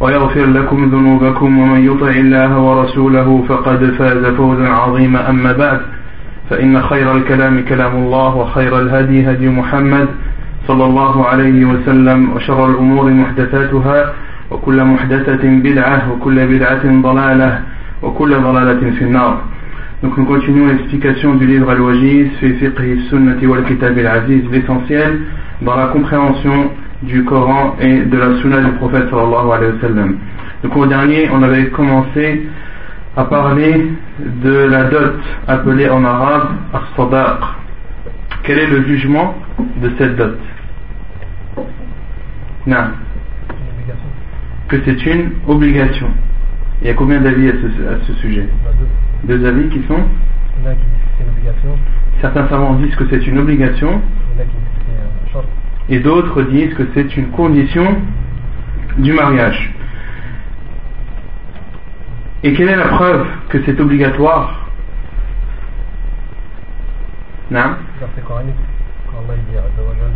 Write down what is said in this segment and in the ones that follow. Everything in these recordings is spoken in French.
ويغفر لكم ذنوبكم ومن يطع الله ورسوله فقد فاز فوزا عظيما. أما بعد فإن خير الكلام كلام الله وخير الهدي هدي محمد صلى الله عليه وسلم وشر الأمور محدثاتها وكل محدثة بدعة وكل بدعة ضلالة وكل ضلالة في النار. Donc nous continuons l'explication du livre Al-Wajiz, fi fiqh sunnati wal kitab al-aziz, l'essentiel dans la compréhension du Coran et de la sunna du prophète sallallahu alayhi wa sallam. Donc au dernier, on avait commencé à parler de la dot appelée en arabe as-sadaq. Quel est le jugement de cette dot? Non. Que c'est une obligation. Il y a combien d'avis à ce, à ce sujet? Deux avis qui sont? Certains savants disent que c'est une obligation il y en a qui disent que c'est un short. et d'autres disent que c'est une condition du mariage. Et quelle est la preuve que c'est obligatoire Non Verset coranique, quand Allah il dit Azza wa Jal,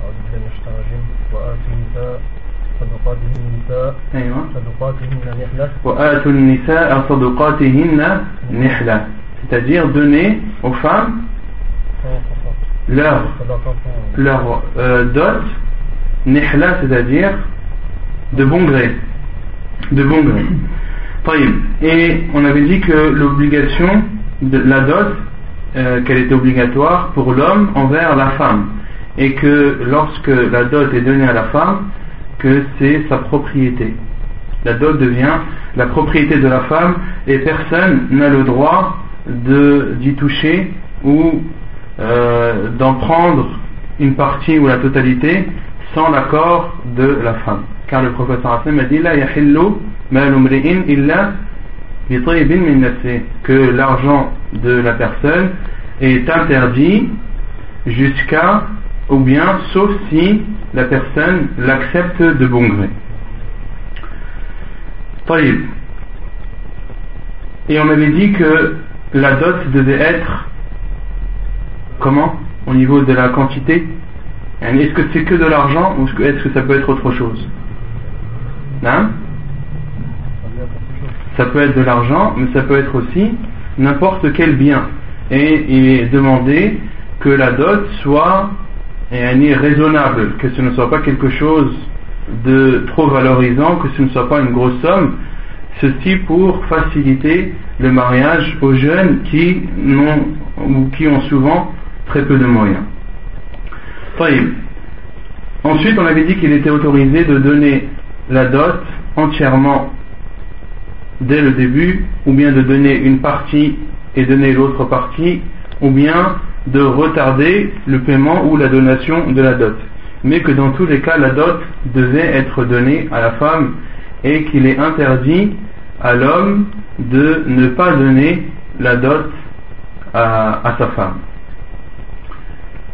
أعوذ بالله من الشيطان الرجيم وآتوا النساء صدقاتهن النساء أيوة. صدقاتهن نحلة وآتوا النساء صدقاتهن نحلة c'est-à-dire donner aux femmes leur, leur euh, dot, nihla, c'est-à-dire de bon gré. De bon gré. Et on avait dit que l'obligation de la dot, euh, qu'elle était obligatoire pour l'homme envers la femme. Et que lorsque la dot est donnée à la femme, que c'est sa propriété. La dot devient la propriété de la femme et personne n'a le droit d'y toucher ou euh, d'en prendre une partie ou la totalité sans l'accord de la femme. Car le professeur Hassan a dit La yahillu malumri'in illa que l'argent de la personne est interdit jusqu'à ou bien sauf si la personne l'accepte de bon gré. Et on avait dit que la dot devait être comment au niveau de la quantité? Est-ce que c'est que de l'argent ou est-ce que ça peut être autre chose? Hein? Ça peut être de l'argent, mais ça peut être aussi n'importe quel bien. Et il est demandé que la dot soit yani, raisonnable, que ce ne soit pas quelque chose de trop valorisant, que ce ne soit pas une grosse somme, ceci pour faciliter le mariage aux jeunes qui n'ont ou qui ont souvent très peu de moyens. Ensuite, on avait dit qu'il était autorisé de donner la dot entièrement dès le début, ou bien de donner une partie et donner l'autre partie, ou bien de retarder le paiement ou la donation de la dot. Mais que dans tous les cas, la dot devait être donnée à la femme et qu'il est interdit à l'homme de ne pas donner la dot à, à sa femme.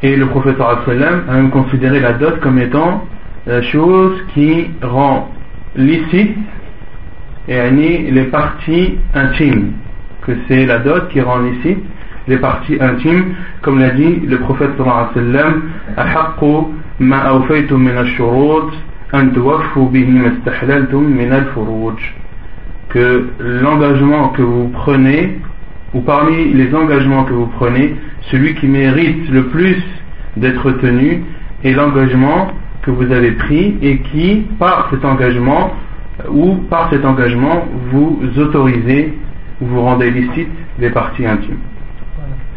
Et le prophète a même considéré la dot comme étant la chose qui rend licite et les parties intimes. Que c'est la dot qui rend licite les parties intimes, comme l'a dit le prophète sallallahu alayhi wa sallam, que l'engagement que vous prenez ou parmi les engagements que vous prenez, celui qui mérite le plus d'être tenu est l'engagement que vous avez pris et qui, par cet engagement, ou par cet engagement, vous autorisez, ou vous rendez licite les parties intimes.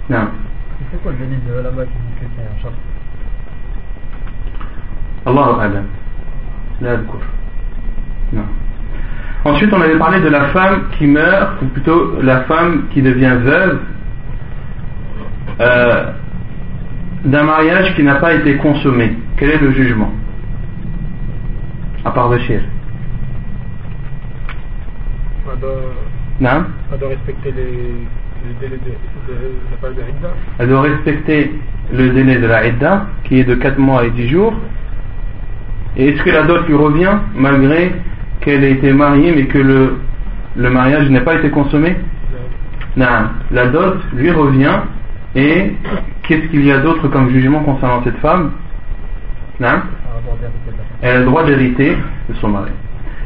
Voilà. C'est quoi le délit de là-bas qui dit que c'est un short Allah Adam. Non. Ensuite, on avait parlé de la femme qui meurt, ou plutôt la femme qui devient veuve euh, d'un mariage qui n'a pas été consommé. Quel est le jugement? À part de Elle doit, non? elle doit respecter les, délais de, la de Idda. Elle doit respecter le délai de la Idda, qui est de 4 mois et 10 jours. Et est-ce que la dot lui revient malgré qu'elle ait été mariée mais que le, le mariage n'ait pas été consommé Non. La dot lui revient et qu'est-ce qu'il y a d'autre comme jugement concernant cette femme Non Elle a le droit d'hériter de son mari.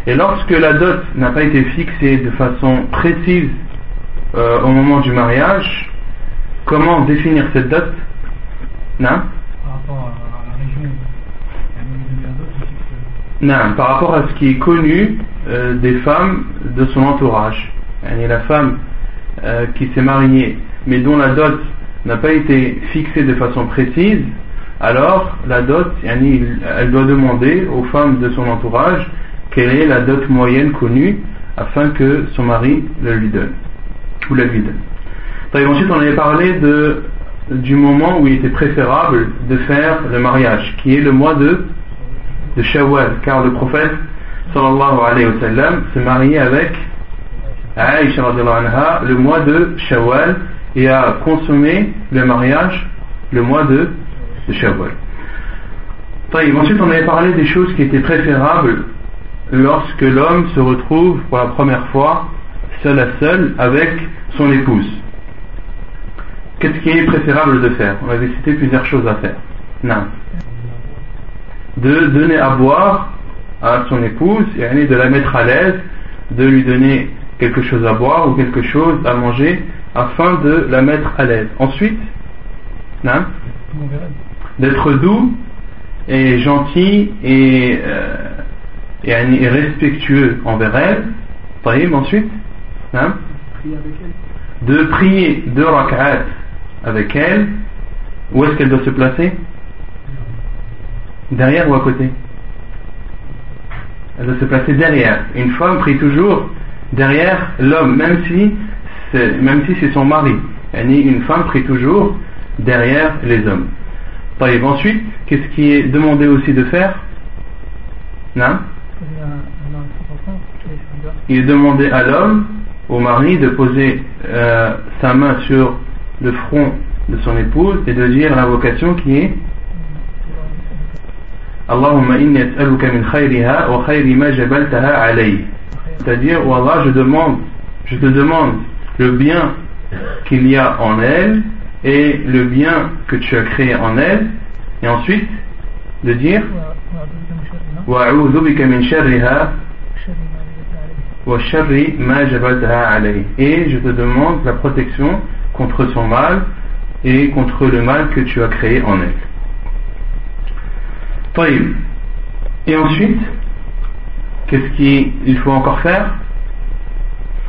Et lorsque la dot n'a pas été fixée de façon précise euh, au moment du mariage, comment définir cette dot Non Par rapport à la région non, par rapport à ce qui est connu euh, des femmes de son entourage. Elle est la femme euh, qui s'est mariée, mais dont la dot n'a pas été fixée de façon précise, alors la dot, elle doit demander aux femmes de son entourage quelle est la dot moyenne connue afin que son mari le lui donne ou la lui donne. ensuite, on avait parlé du moment où il était préférable de faire le mariage, qui est le mois de de Shawwal, car le prophète sallallahu alayhi wa sallam s'est marié avec Aïcha anha le mois de Shawwal et a consommé le mariage le mois de, de Shawwal. Ensuite, on avait parlé des choses qui étaient préférables lorsque l'homme se retrouve pour la première fois seul à seul avec son épouse. Qu'est-ce qui est préférable de faire? On avait cité plusieurs choses à faire. De donner à boire à son épouse, et de la mettre à l'aise, de lui donner quelque chose à boire ou quelque chose à manger afin de la mettre à l'aise. Ensuite, hein, d'être doux et gentil et, euh, respectueux envers elle. ensuite, hein, de prier deux rak'at avec elle. Où est-ce qu'elle doit se placer? Derrière ou à côté Elle doit se placer derrière. Une femme prie toujours derrière l'homme, même si c'est, même si c'est son mari. Une femme prie toujours derrière les hommes. ensuite, qu'est-ce qui est demandé aussi de faire Non Il est demandé à l'homme, au mari, de poser euh, sa main sur le front de son épouse et de dire l'invocation qui est Allahumma inni as'aluka min khayriha wa khayri ma jabaltaha alayh. C'est-à-dire, oh Allah, je demande, je te demande le bien qu'il y a en elle et le bien que tu as créé en elle. Et ensuite, de dire, et je te demande la protection contre son mal et contre le mal que tu as créé en elle. Et ensuite, qu'est-ce qu'il faut encore faire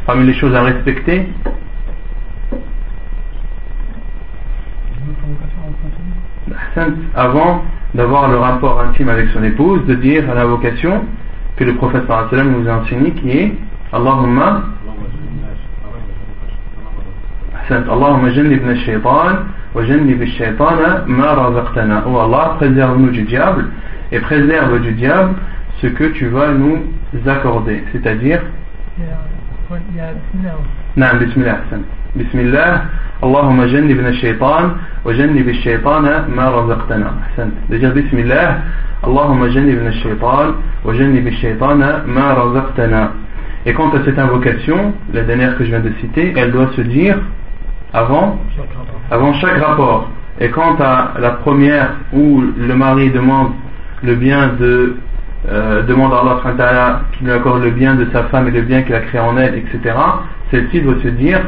Parmi les choses à respecter? Avant d'avoir le rapport intime avec son épouse, de dire à la vocation que le prophète nous a enseigné qui est Allahumma Allahumma jannibna shaytan wa jannib shaytana ma razaqtana. Oh Allah, préserve-nous du diable et préserve du diable ce que tu vas nous accorder. C'est-à-dire نعم بسم الله أحسن بسم الله اللهم جنبنا الشيطان وجنب الشيطان ما رزقتنا أحسنت dire بسم الله اللهم جنبنا الشيطان وجنب الشيطان ما رزقتنا Et quant à cette invocation, la dernière que je viens de citer, elle doit se dire avant, avant chaque rapport. Et quant à la première où le mari demande le bien de euh, demande à Allah qu'il lui accorde le bien de sa femme et le bien qu'il a créé en elle, etc. Celle-ci doit se dire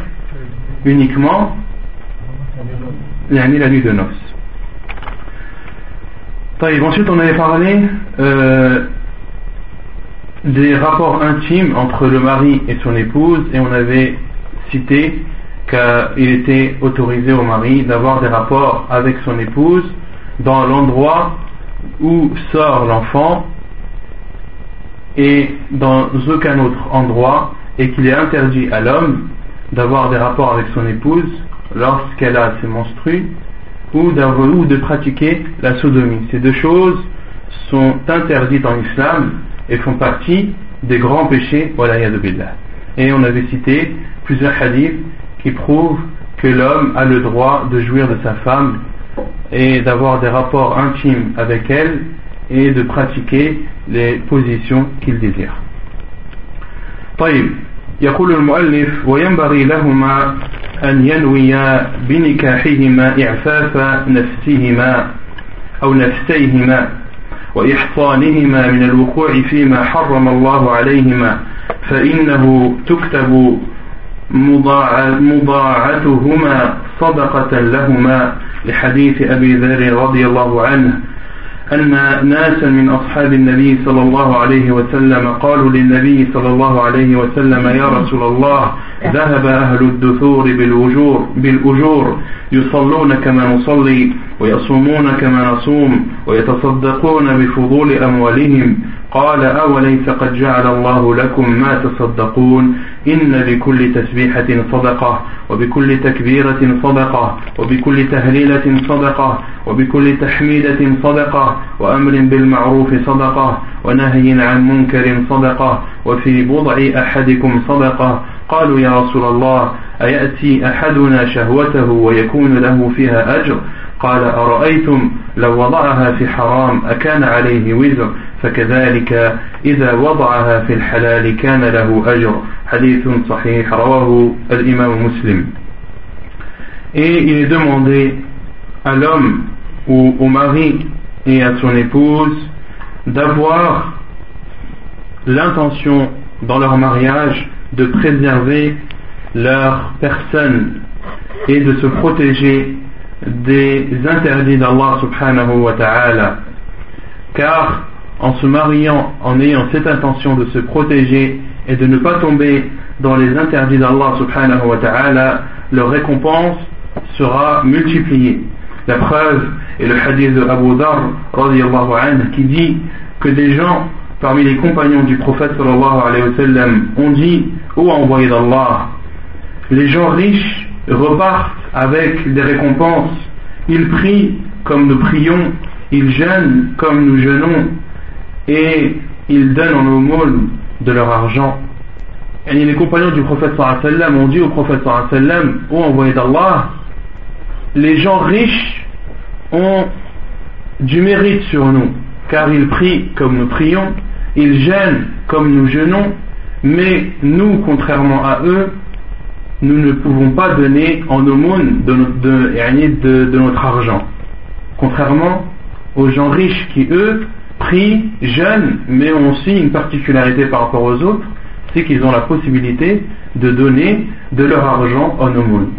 uniquement la nuit de noces. Ensuite, on avait parlé euh, des rapports intimes entre le mari et son épouse et on avait cité qu'il était autorisé au mari d'avoir des rapports avec son épouse dans l'endroit où sort l'enfant et dans aucun autre endroit et qu'il est interdit à l'homme d'avoir des rapports avec son épouse lorsqu'elle a ses menstrues ou, de pratiquer la sodomie. Ces deux choses sont interdites en islam et font partie des grands péchés, Et on avait cité plusieurs hadiths qui prouvent que l'homme a le droit de jouir de sa femme et d'avoir des rapports intimes avec elle et de pratiquer les positions qu'il désire. طيب يقول المؤلف وينبغي لهما أن ينويا بنكاحهما إعفاف نفسهما أو نفسيهما وإحصانهما من الوقوع فيما حرم الله عليهما فإنه تكتب مضاعتهما صدقة لهما لحديث أبي ذر رضي الله عنه. أن ناسا من أصحاب النبي صلى الله عليه وسلم قالوا للنبي صلى الله عليه وسلم يا رسول الله ذهب أهل الدثور بالأجور, بالأجور يصلون كما نصلي ويصومون كما نصوم ويتصدقون بفضول أموالهم. قال أوليس قد جعل الله لكم ما تصدقون؟ إن لكل تسبيحة صدقة وبكل تكبيرة صدقة وبكل تهليلة صدقة وبكل تحميدة صدقة وأمر بالمعروف صدقة ونهي عن منكر صدقة وفي بضع أحدكم صدقة. قالوا يا رسول الله أيأتي أحدنا شهوته ويكون له فيها أجر؟ قال أرأيتم لو وضعها في حرام أكان عليه وزر؟ فكذلك إذا وضعها في الحلال كان له أجر حديث صحيح رواه الإمام مسلم Et il est demandé à l'homme ou au mari et à son épouse d'avoir l'intention dans leur mariage de préserver leur personne et de se protéger des interdits d'Allah subhanahu wa ta'ala. Car en se mariant, en ayant cette intention de se protéger et de ne pas tomber dans les interdits d'Allah subhanahu wa ta'ala, leur récompense sera multipliée. La preuve est le hadith de Abu Dhar qui dit que des gens parmi les compagnons du prophète sallallahu alayhi wa ont dit Ô envoyé d'Allah, les gens riches repartent avec des récompenses, ils prient comme nous prions, ils jeûnent comme nous jeûnons, et ils donnent en aumône de leur argent. Et les compagnons du prophète sallam ont dit au prophète sallam, ô envoyé d'Allah, les gens riches ont du mérite sur nous, car ils prient comme nous prions, ils jeûnent comme nous jeûnons, mais nous, contrairement à eux, nous ne pouvons pas donner en aumône de notre argent. Contrairement aux gens riches qui, eux, prient, jeûnent, mais ont aussi une particularité par rapport aux autres, c'est qu'ils ont la possibilité de donner de leur argent en aumône.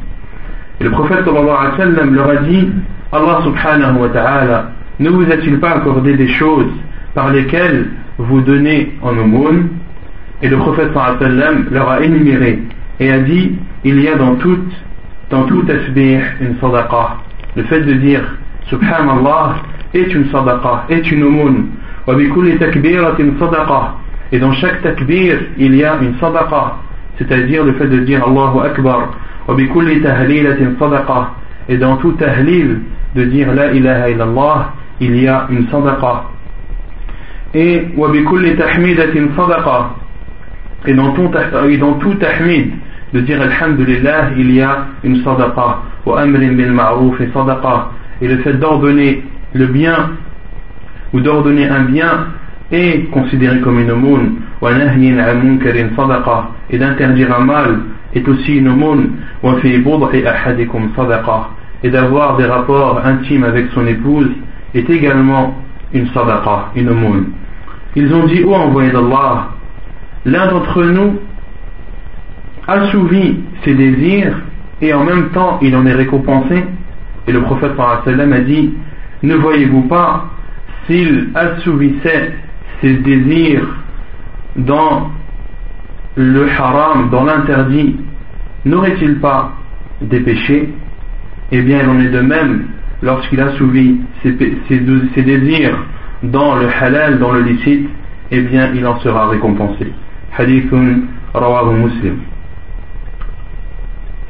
Et le prophète sallallahu leur a dit Allah subhanahu wa ta'ala ne vous a-t-il pas accordé des choses par lesquelles vous donnez en aumône? Et le prophète sallallahu leur a énuméré et a dit il y a dans tout dans tout tasbih une sadaqa le fait de dire subhanallah est une sadaqa est une aumône et dans chaque takbir il y a une sadaqa c'est-à-dire le fait de dire Allahu Akbar et dans tout tahlil de dire la ilaha illallah il y a une sadaqa et et dans tout, dans tout tahmid de dire Alhamdulillah, il y a une sadaqa. Et le fait d'ordonner le bien ou d'ordonner un bien est considéré comme une aumône. Et d'interdire un mal est aussi une aumône. Et d'avoir des rapports intimes avec son épouse est également une sadaqa, une aumône. Ils ont dit, ô envoyé d'Allah, l'un d'entre nous assouvit ses désirs et en même temps il en est récompensé. Et le prophète a dit Ne voyez-vous pas s'il assouvissait ses désirs dans le haram, dans l'interdit, n'aurait-il pas des péchés? Eh bien, il en est de même lorsqu'il assouvit ses, désirs dans le halal, dans le licite, eh bien il en sera récompensé. Hadithun rawahu muslim.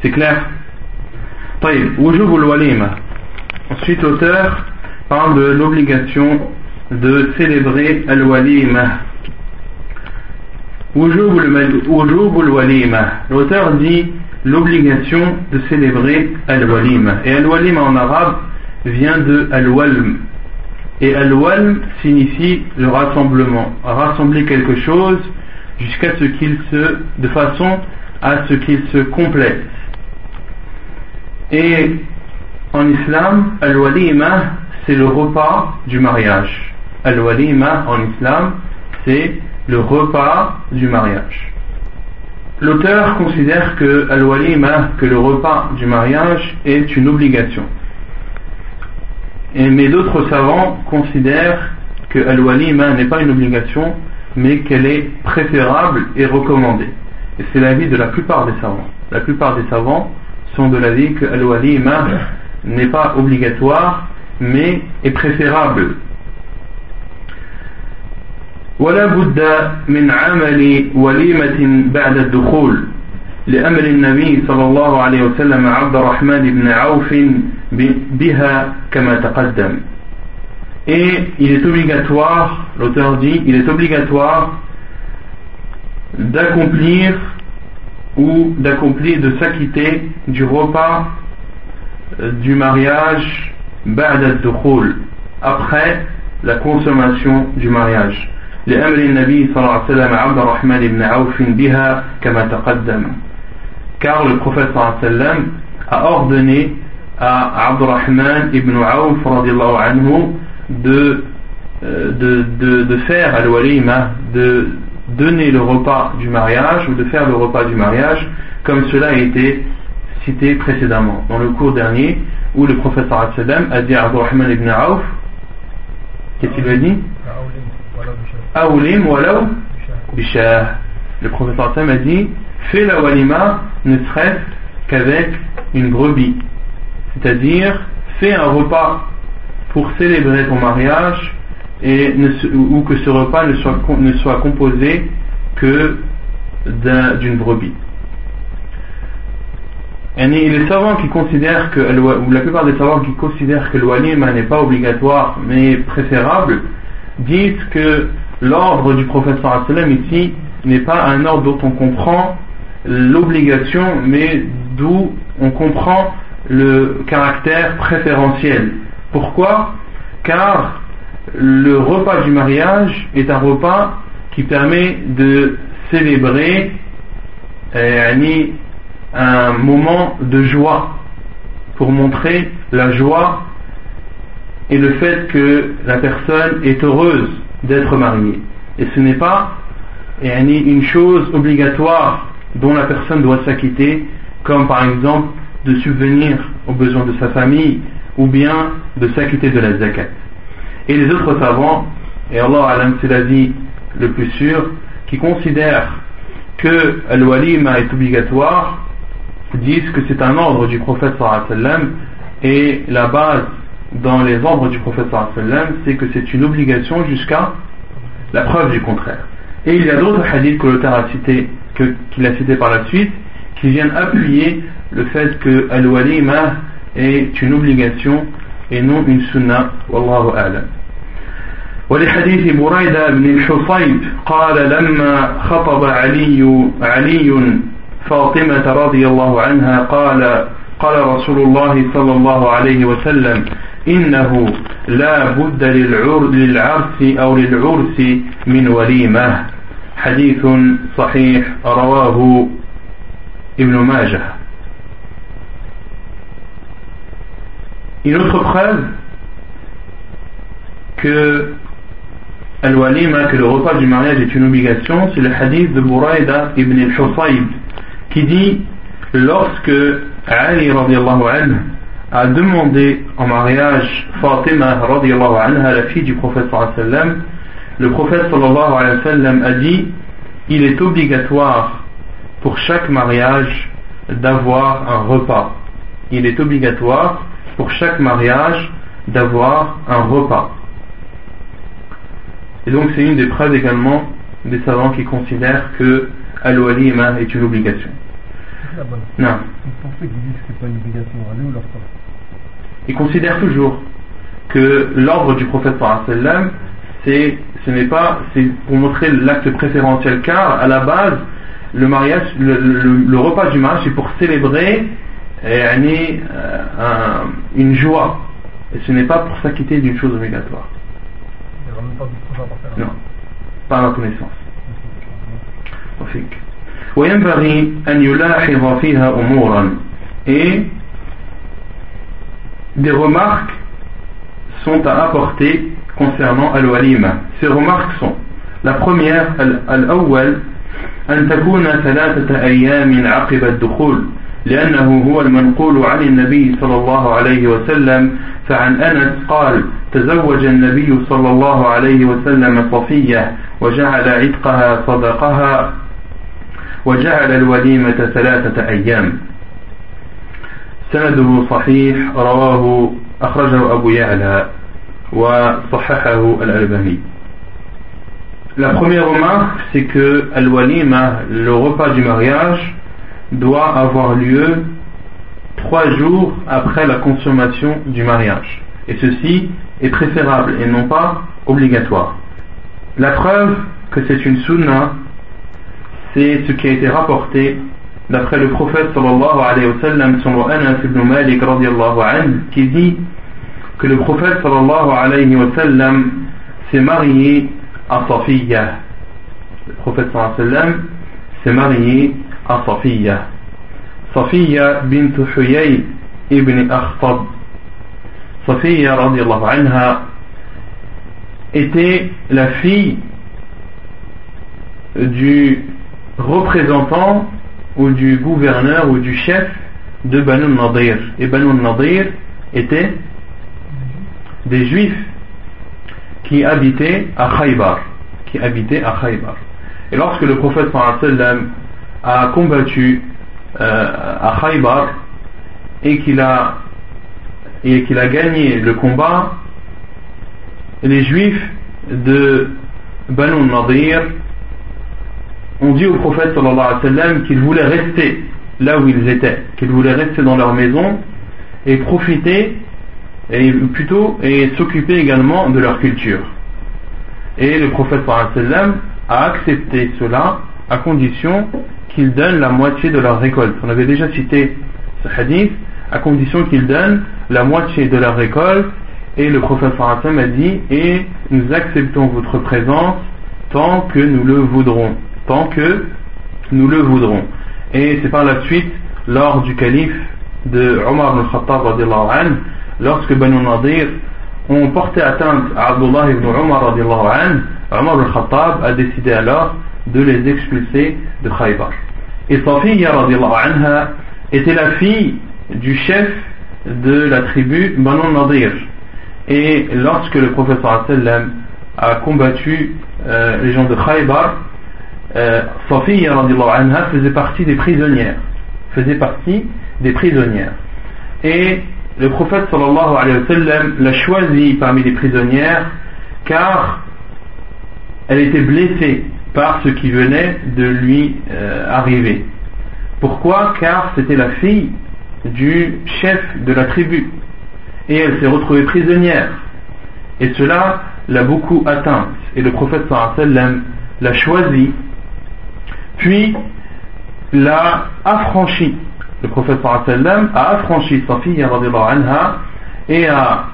C'est clair? Ensuite, l'auteur de l'obligation de célébrer al-walima. L'auteur dit l'obligation de célébrer al-walima. Et al-walima en arabe vient de al-walm. Et al-walm signifie le rassemblement, rassembler quelque chose jusqu'à ce qu'il se, de façon à ce qu'il se complète. Et en islam, al-walima, c'est le repas du mariage. Al-walima en islam, c'est le repas du mariage. L'auteur considère que al-walima, que le repas du mariage est une obligation. Mais d'autres savants considèrent que al-walima n'est pas une obligation, mais qu'elle est préférable et recommandée. Et c'est l'avis de la plupart des savants. La plupart des savants sont de l'avis que al-walima n'est pas obligatoire, mais est préférable. ولا بد من عمل وليمة بعد الدخول لأمر النبي صلى الله عليه وسلم عبد الرحمن بن عوف بها كما تقدم et il est obligatoire, l'auteur dit, il est obligatoire d'accomplir ou d'accomplir, de s'acquitter du repas euh, du mariage ba'da dukhul, après la consommation du mariage. لأمر النبي صلى الله عليه وسلم عبد الرحمن بن عوف بها كما تقدم car le prophète صلى الله عليه وسلم a ordonné à Abdurrahman ibn Auf anhu de, euh, de, de, de faire al-walima, de donner le repas du mariage ou de faire le repas du mariage comme cela a été cité précédemment dans le cours dernier où le prophète a dit à Abdurrahman ibn Auf qu'est-ce qu'il lui a dit Aoulim walaw bishah le prophète a dit fais la walima ne serait-ce qu'avec une brebis. C'est-à-dire fais un repas pour célébrer ton mariage et ou que ce repas ne soit, ne soit composé que d'une brebis. Les savants qui considèrent que, la plupart des savants qui considèrent que le walima n'est pas obligatoire mais préférable, disent que l'ordre du prophète sallam ici n'est pas un ordre dont on comprend l'obligation, mais d'où on comprend le caractère préférentiel. Pourquoi? Car le repas du mariage est un repas qui permet de célébrer un moment de joie pour montrer la joie et le fait que la personne est heureuse d'être mariée. Et ce n'est pas une chose obligatoire dont la personne doit s'acquitter, comme par exemple de subvenir aux besoins de sa famille ou bien de s'acquitter de la zakat. Et les autres savants, et Allah alam c'est le plus sûr, qui considèrent que al-walima est obligatoire, disent que c'est un ordre du prophète sallam et la base dans les ordres du prophète sallam c'est que c'est une obligation jusqu'à la preuve du contraire. Et il y a d'autres hadiths que l'auteur a cité, qu'il a cité par la suite, qui viennent appuyer le fait que al-walima est une obligation et non une sunna wallahu a'lam ولحديث بريدة بن الحصيب قال لما خطب علي علي فاطمة رضي الله عنها قال قال رسول الله صلى الله عليه وسلم إنه لا بد للعرس أو للعرس من وليمة. حديث صحيح رواه ابن ماجه. Une autre preuve que le repas du mariage est une obligation, c'est le hadith de Buraïda ibn al-Husayb, qui dit lorsque Ali anhu a demandé en mariage Fatima anha, la fille du prophète sallam, le prophète sallallahu alayhi wa sallam a dit il est obligatoire pour chaque mariage d'avoir un repas. Il est obligatoire pour chaque mariage d'avoir un repas. Et donc c'est une des preuves également des savants qui considèrent que Al-Walima est une obligation. Non. Pour ceux. Ils considèrent toujours que l'ordre du prophète sallam, c'est ce n'est pas c'est pour montrer l'acte préférentiel car à la base le mariage le, repas du mariage c'est pour célébrer et, euh, une joie et ce n'est pas pour s'acquitter d'une chose obligatoire. Il Non, pas à ma connaissance. وينبغي أن يلاحظ فيها أمورا. Et des remarques sont à apporter concernant Al-Walima. Ces remarques sont la première, al- الأول أن تكون ثلاثة أيام عقب الدخول لأنه هو المنقول عن النبي صلى الله عليه وسلم. فعن أنس قال تزوج النبي صلى الله عليه وسلم صفية وجعل عتقها صدقها. وجعل الوليمة ثلاثة أيام سنده صحيح رواه أخرجه أبو يعلى وصححه الألباني La première remarque, c'est que Al-Walima, le repas du mariage, doit avoir lieu trois jours après la consommation du mariage. Et ceci est préférable et non pas obligatoire. La preuve que c'est une sunna, c'est ce qui a été rapporté d'après le prophète sallallahu alayhi wa sallam selon Anas ibn Malik radiallahu anhu qui dit que le prophète sallallahu alayhi wa sallam s'est marié à Safiya. Le prophète sallallahu alayhi wa sallam s'est marié à Safiya. Safiya bint Huyay ibn Akhtab. Safiya radiallahu anha était la fille du représentant ou du gouverneur ou du chef de Banu Nadir. Et Banu Nadir étaient des juifs qui habitaient à Khaybar. Qui habitaient à Khaybar. Et lorsque le prophète sallam a combattu euh, à Khaybar et qu'il a et qu'il a gagné le combat, les juifs de Banu Nadir ont dit au prophète sallallahu alayhi wa qu'ils voulaient rester là où ils étaient, qu'ils voulaient rester dans leur maison et profiter et plutôt et s'occuper également de leur culture. Et le prophète sallallahu alayhi wa a accepté cela à condition qu'ils donnent la moitié de leur récolte. On avait déjà cité ce hadith à condition qu'ils donnent la moitié de leur récolte et le prophète sallallahu alayhi wa a dit et nous acceptons votre présence tant que nous le voudrons tant que nous le voudrons et c'est par la suite lors du calife de Omar al-Khattab radiallahu anhu, lorsque Banu Nadir ont porté atteinte à Abdullah ibn Omar anhu, Omar al-Khattab a décidé alors de les expulser de Khaybar. Et Safiya anha était la fille du chef de la tribu Banu Nadir. Et lorsque le sallam a combattu euh, les gens de Khaybar, euh, radiallahu anha faisait partie des prisonnières. Faisait partie des prisonnières. Et le prophète sallallahu alayhi wa sallam l'a choisie parmi les prisonnières car elle était blessée par ce qui venait de lui euh, arriver. Pourquoi? Car c'était la fille du chef de la tribu. Et elle s'est retrouvée prisonnière. Et cela l'a beaucoup atteinte. Et le prophète sallallahu alayhi wa sallam l'a choisie, puis l'a affranchie. Le prophète sallam a affranchi Safiya radiallahu anha et a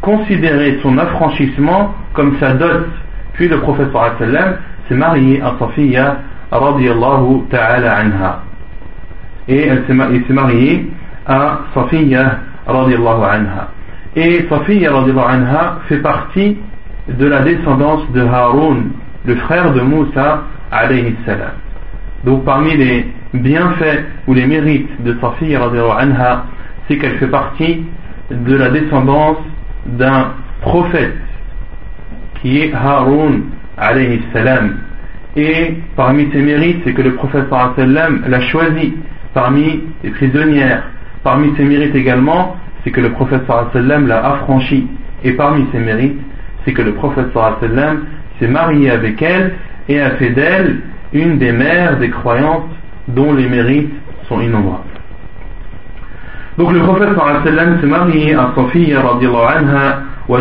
considéré son affranchissement comme sa dot. Puis le prophète sallam s'est marié à Safiya radiallahu ta'ala anha. Et il s'est marié à Safiya radiallahu anha. Et Safiya radiallahu anha fait partie de la descendance de Haroun, le frère de Moussa alayhi salam. Donc parmi les bienfaits ou les mérites de Safiya radiallahu anha, c'est qu'elle fait partie de la descendance d'un prophète qui est Haroun alayhi salam. Et parmi ses mérites, c'est que le prophète sallam l'a choisi parmi les prisonnières. Parmi ses mérites également, c'est que le prophète sallam l'a affranchi. Et parmi ses mérites, c'est que le prophète sallam s'est marié avec elle et a fait d'elle une des mères des croyantes dont les mérites sont innombrables. Donc le prophète sallam s'est marié à Safiya anha wa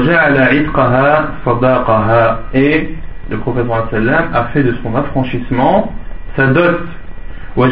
et le prophète sallam a fait de son affranchissement sa dot. Wa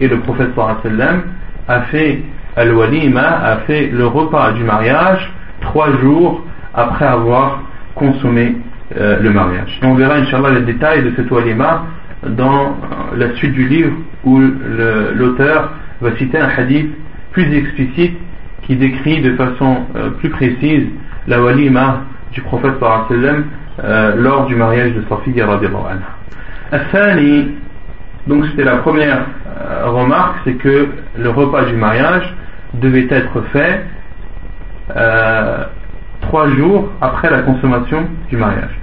et le prophète sallam a fait al-walima a fait le repas du mariage trois jours après avoir consommé euh, le mariage. Et on verra, Inch'Allah, les détails de cette walima dans euh, la suite du livre où l'auteur va citer un hadith plus explicite qui décrit de façon euh, plus précise la walima du prophète sallam euh, lors du mariage de sa fille anha. donc c'était la première remarque, c'est que le repas du mariage devait être fait trois jours après la consommation du mariage.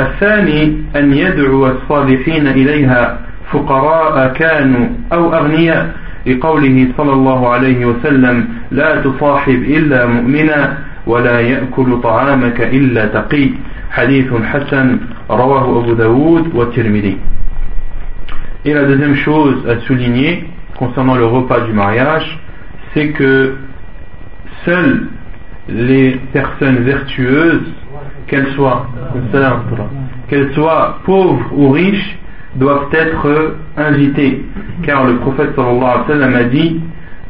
الثاني أن يدعو الصالحين إليها فقراء كانوا أو أغنياء لقوله صلى الله عليه وسلم لا تصاحب إلا مؤمنا ولا يأكل طعامك إلا تقي حديث حسن رواه أبو داود والترمذي. Et la deuxième chose à souligner concernant le repas du mariage, c'est que seules les personnes vertueuses qu'elles soient, qu'elles soient pauvres ou riches, doivent être invitées. Car le prophète sallallahu alayhi wa sallam a dit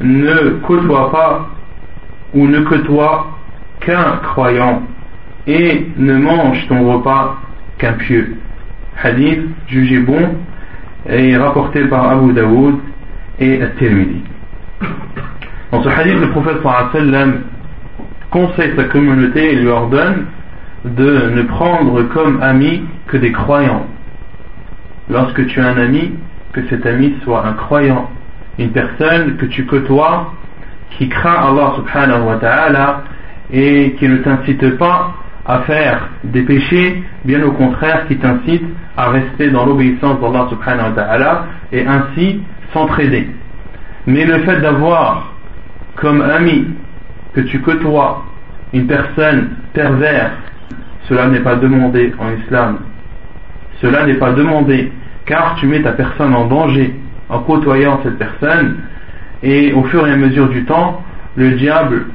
ne côtoie pas ou ne côtoie qu'un croyant et ne mange ton repas qu'un pieux. Hadith jugé bon et rapporté par Abu Daoud et At-Tirmidhi. Dans ce hadith, le prophète sallallahu alayhi wa sallam conseille sa communauté et lui ordonne de ne prendre comme ami que des croyants. Lorsque tu as un ami, que cet ami soit un croyant, une personne que tu côtoies, qui craint Allah subhanahu wa ta'ala et qui ne t'incite pas à faire des péchés, bien au contraire qui t'incite à rester dans l'obéissance d'Allah subhanahu wa ta'ala et ainsi s'entraider. Mais le fait d'avoir comme ami que tu côtoies une personne perverse cela n'est pas demandé en islam. Cela n'est pas demandé car tu mets ta personne en danger en côtoyant cette personne et au fur et à mesure du temps, le diable,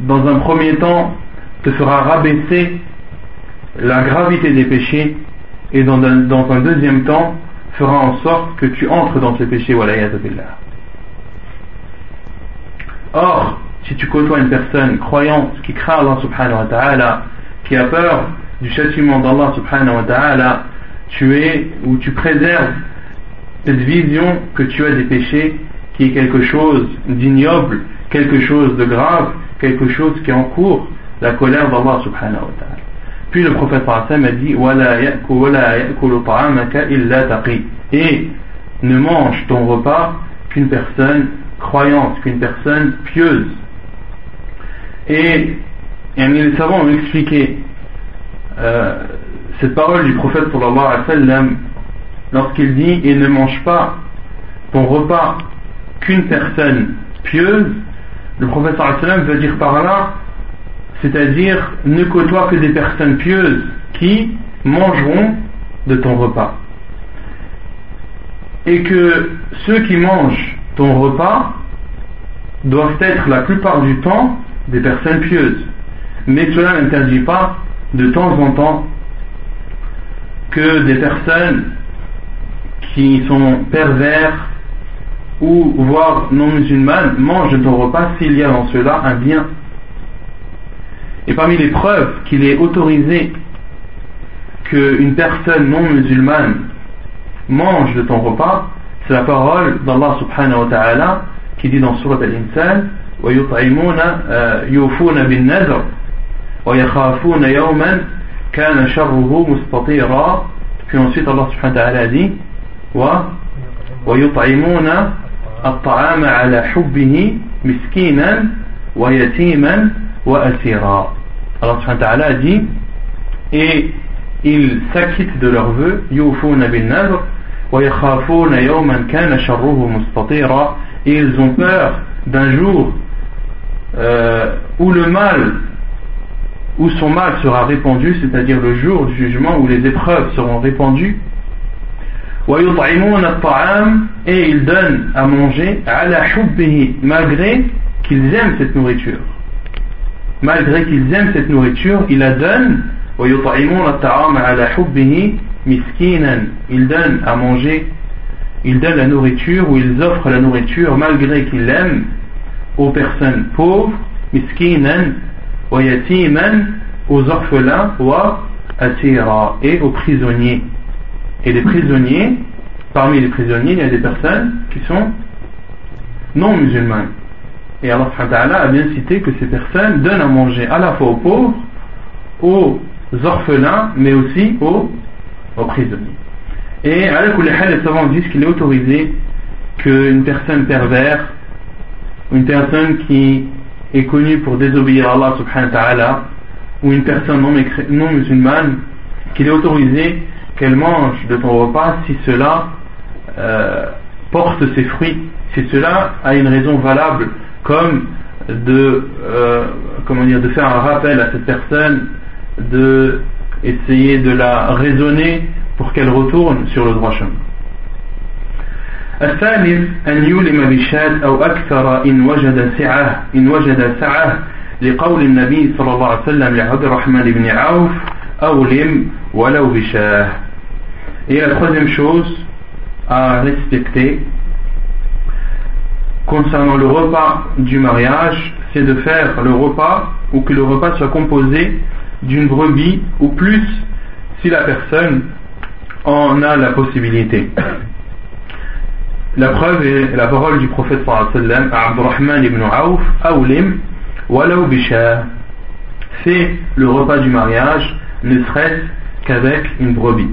dans un premier temps, te fera rabaisser la gravité des péchés et dans un, dans un deuxième temps fera en sorte que tu entres dans ces péchés. Or, si tu côtoies une personne croyante qui craint Allah subhanahu wa ta'ala, qui a peur du châtiment d'Allah subhanahu wa ta'ala, tu es ou tu préserves cette vision que tu as des péchés qui est quelque chose d'ignoble, quelque chose de grave, quelque chose qui encourt la colère d'Allah subhanahu wa ta'ala. Puis le prophète sallam a dit Et ne mange ton repas qu'une personne croyante, qu'une personne pieuse. Et, les savants ont expliqué euh, cette parole du prophète sallallahu alayhi wa lorsqu'il dit et ne mange pas ton repas qu'une personne pieuse, le prophète sallallahu alayhi veut dire par là, c'est-à-dire ne côtoie que des personnes pieuses qui mangeront de ton repas. Et que ceux qui mangent ton repas doivent être la plupart du temps des personnes pieuses. Mais cela n'interdit pas de temps en temps que des personnes qui sont pervers ou voire non musulmanes mangent ton repas s'il y a dans cela un bien. Et parmi les preuves qu'il est autorisé qu'une personne non musulmane mange de ton repas, c'est la parole d'Allah subhanahu wa ta'ala qui dit dans Surat al-Insan ويطعمون يوفون بالنذر ويخافون يوما كان شره مستطيرا. Ensuite Allah subhanahu wa ta'ala dit و ويطعمون الطعام على حبه مسكينا ويتيما وأسيرا. Allah subhanahu wa ta'ala dit et ils s'acquittent de leurs vœux يوفون بالنذر ويخافون يوما كان شره مستطيرا. Ils ont peur d'un jour euh, où le mal, où son mal sera répandu, c'est-à-dire le jour du jugement où les épreuves seront répandues, et ils donnent à manger malgré qu'ils aiment cette nourriture. Malgré qu'ils aiment cette nourriture, ils la donnent. Ils donnent à manger, ils donnent la nourriture ou ils offrent la nourriture malgré qu'ils l'aiment aux personnes pauvres, miskinan, wa yatiman, aux orphelins, et aux prisonniers. Et les prisonniers, parmi les prisonniers, il y a des personnes qui sont non musulmanes. Et Allah a bien cité que ces personnes donnent à manger à la fois aux pauvres, aux orphelins, mais aussi aux, prisonniers. Et à la les savants disent qu'il est autorisé qu'une personne perverse une personne qui est connue pour désobéir à Allah subhanahu wa ta'ala, ou une personne non, musulmane, qu'il est autorisé qu'elle mange de ton repas si cela euh, porte ses fruits, si cela a une raison valable, comme de, euh, comment dire, de faire un rappel à cette personne, de de la raisonner pour qu'elle retourne sur le droit chemin. الثالث أن يولم بشاة أو أكثر إن وجد سعة إن وجد سعة لقول النبي صلى الله عليه وسلم لعبد الرحمن بن عوف أولم ولو بشاه Et la troisième chose à respecter concernant le repas du mariage, c'est de faire le repas ou que le repas soit composé d'une brebis ou plus si la personne en a la possibilité. La preuve est la parole du prophète sallam à Abdurrahman ibn Auf, Awlim, Walau Bishah. C'est le repas du mariage, ne serait-ce qu'avec une brebis.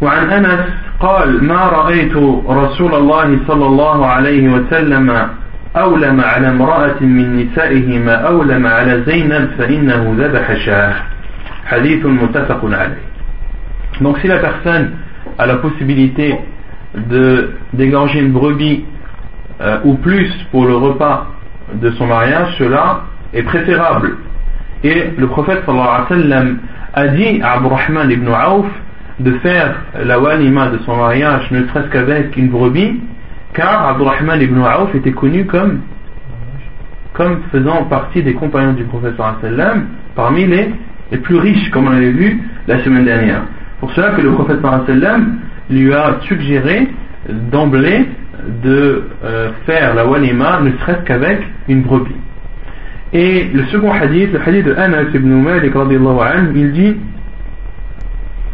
وعن أنس قال ما رأيت رسول الله صلى الله عليه وسلم أولم على امرأة من نسائه ما أولم على زينب فإنه ذبح شاه حديث متفق عليه Donc si la personne a la possibilité de d'égorger une brebis euh, ou plus pour le repas de son mariage, cela est préférable. Et le prophète alayhi a dit à Rahman ibn Auf de faire la walima de son mariage ne serait-ce qu'avec une brebis, car Rahman ibn Auf était connu comme, comme faisant partie des compagnons du prophète parmi les, les plus riches, comme on l'avait vu la semaine dernière. Pour cela que le prophète lui a suggéré d'emblée de euh, faire la walima ne serait-ce qu'avec une brebis. Et le second hadith, le hadith de Anas ibn Malik il dit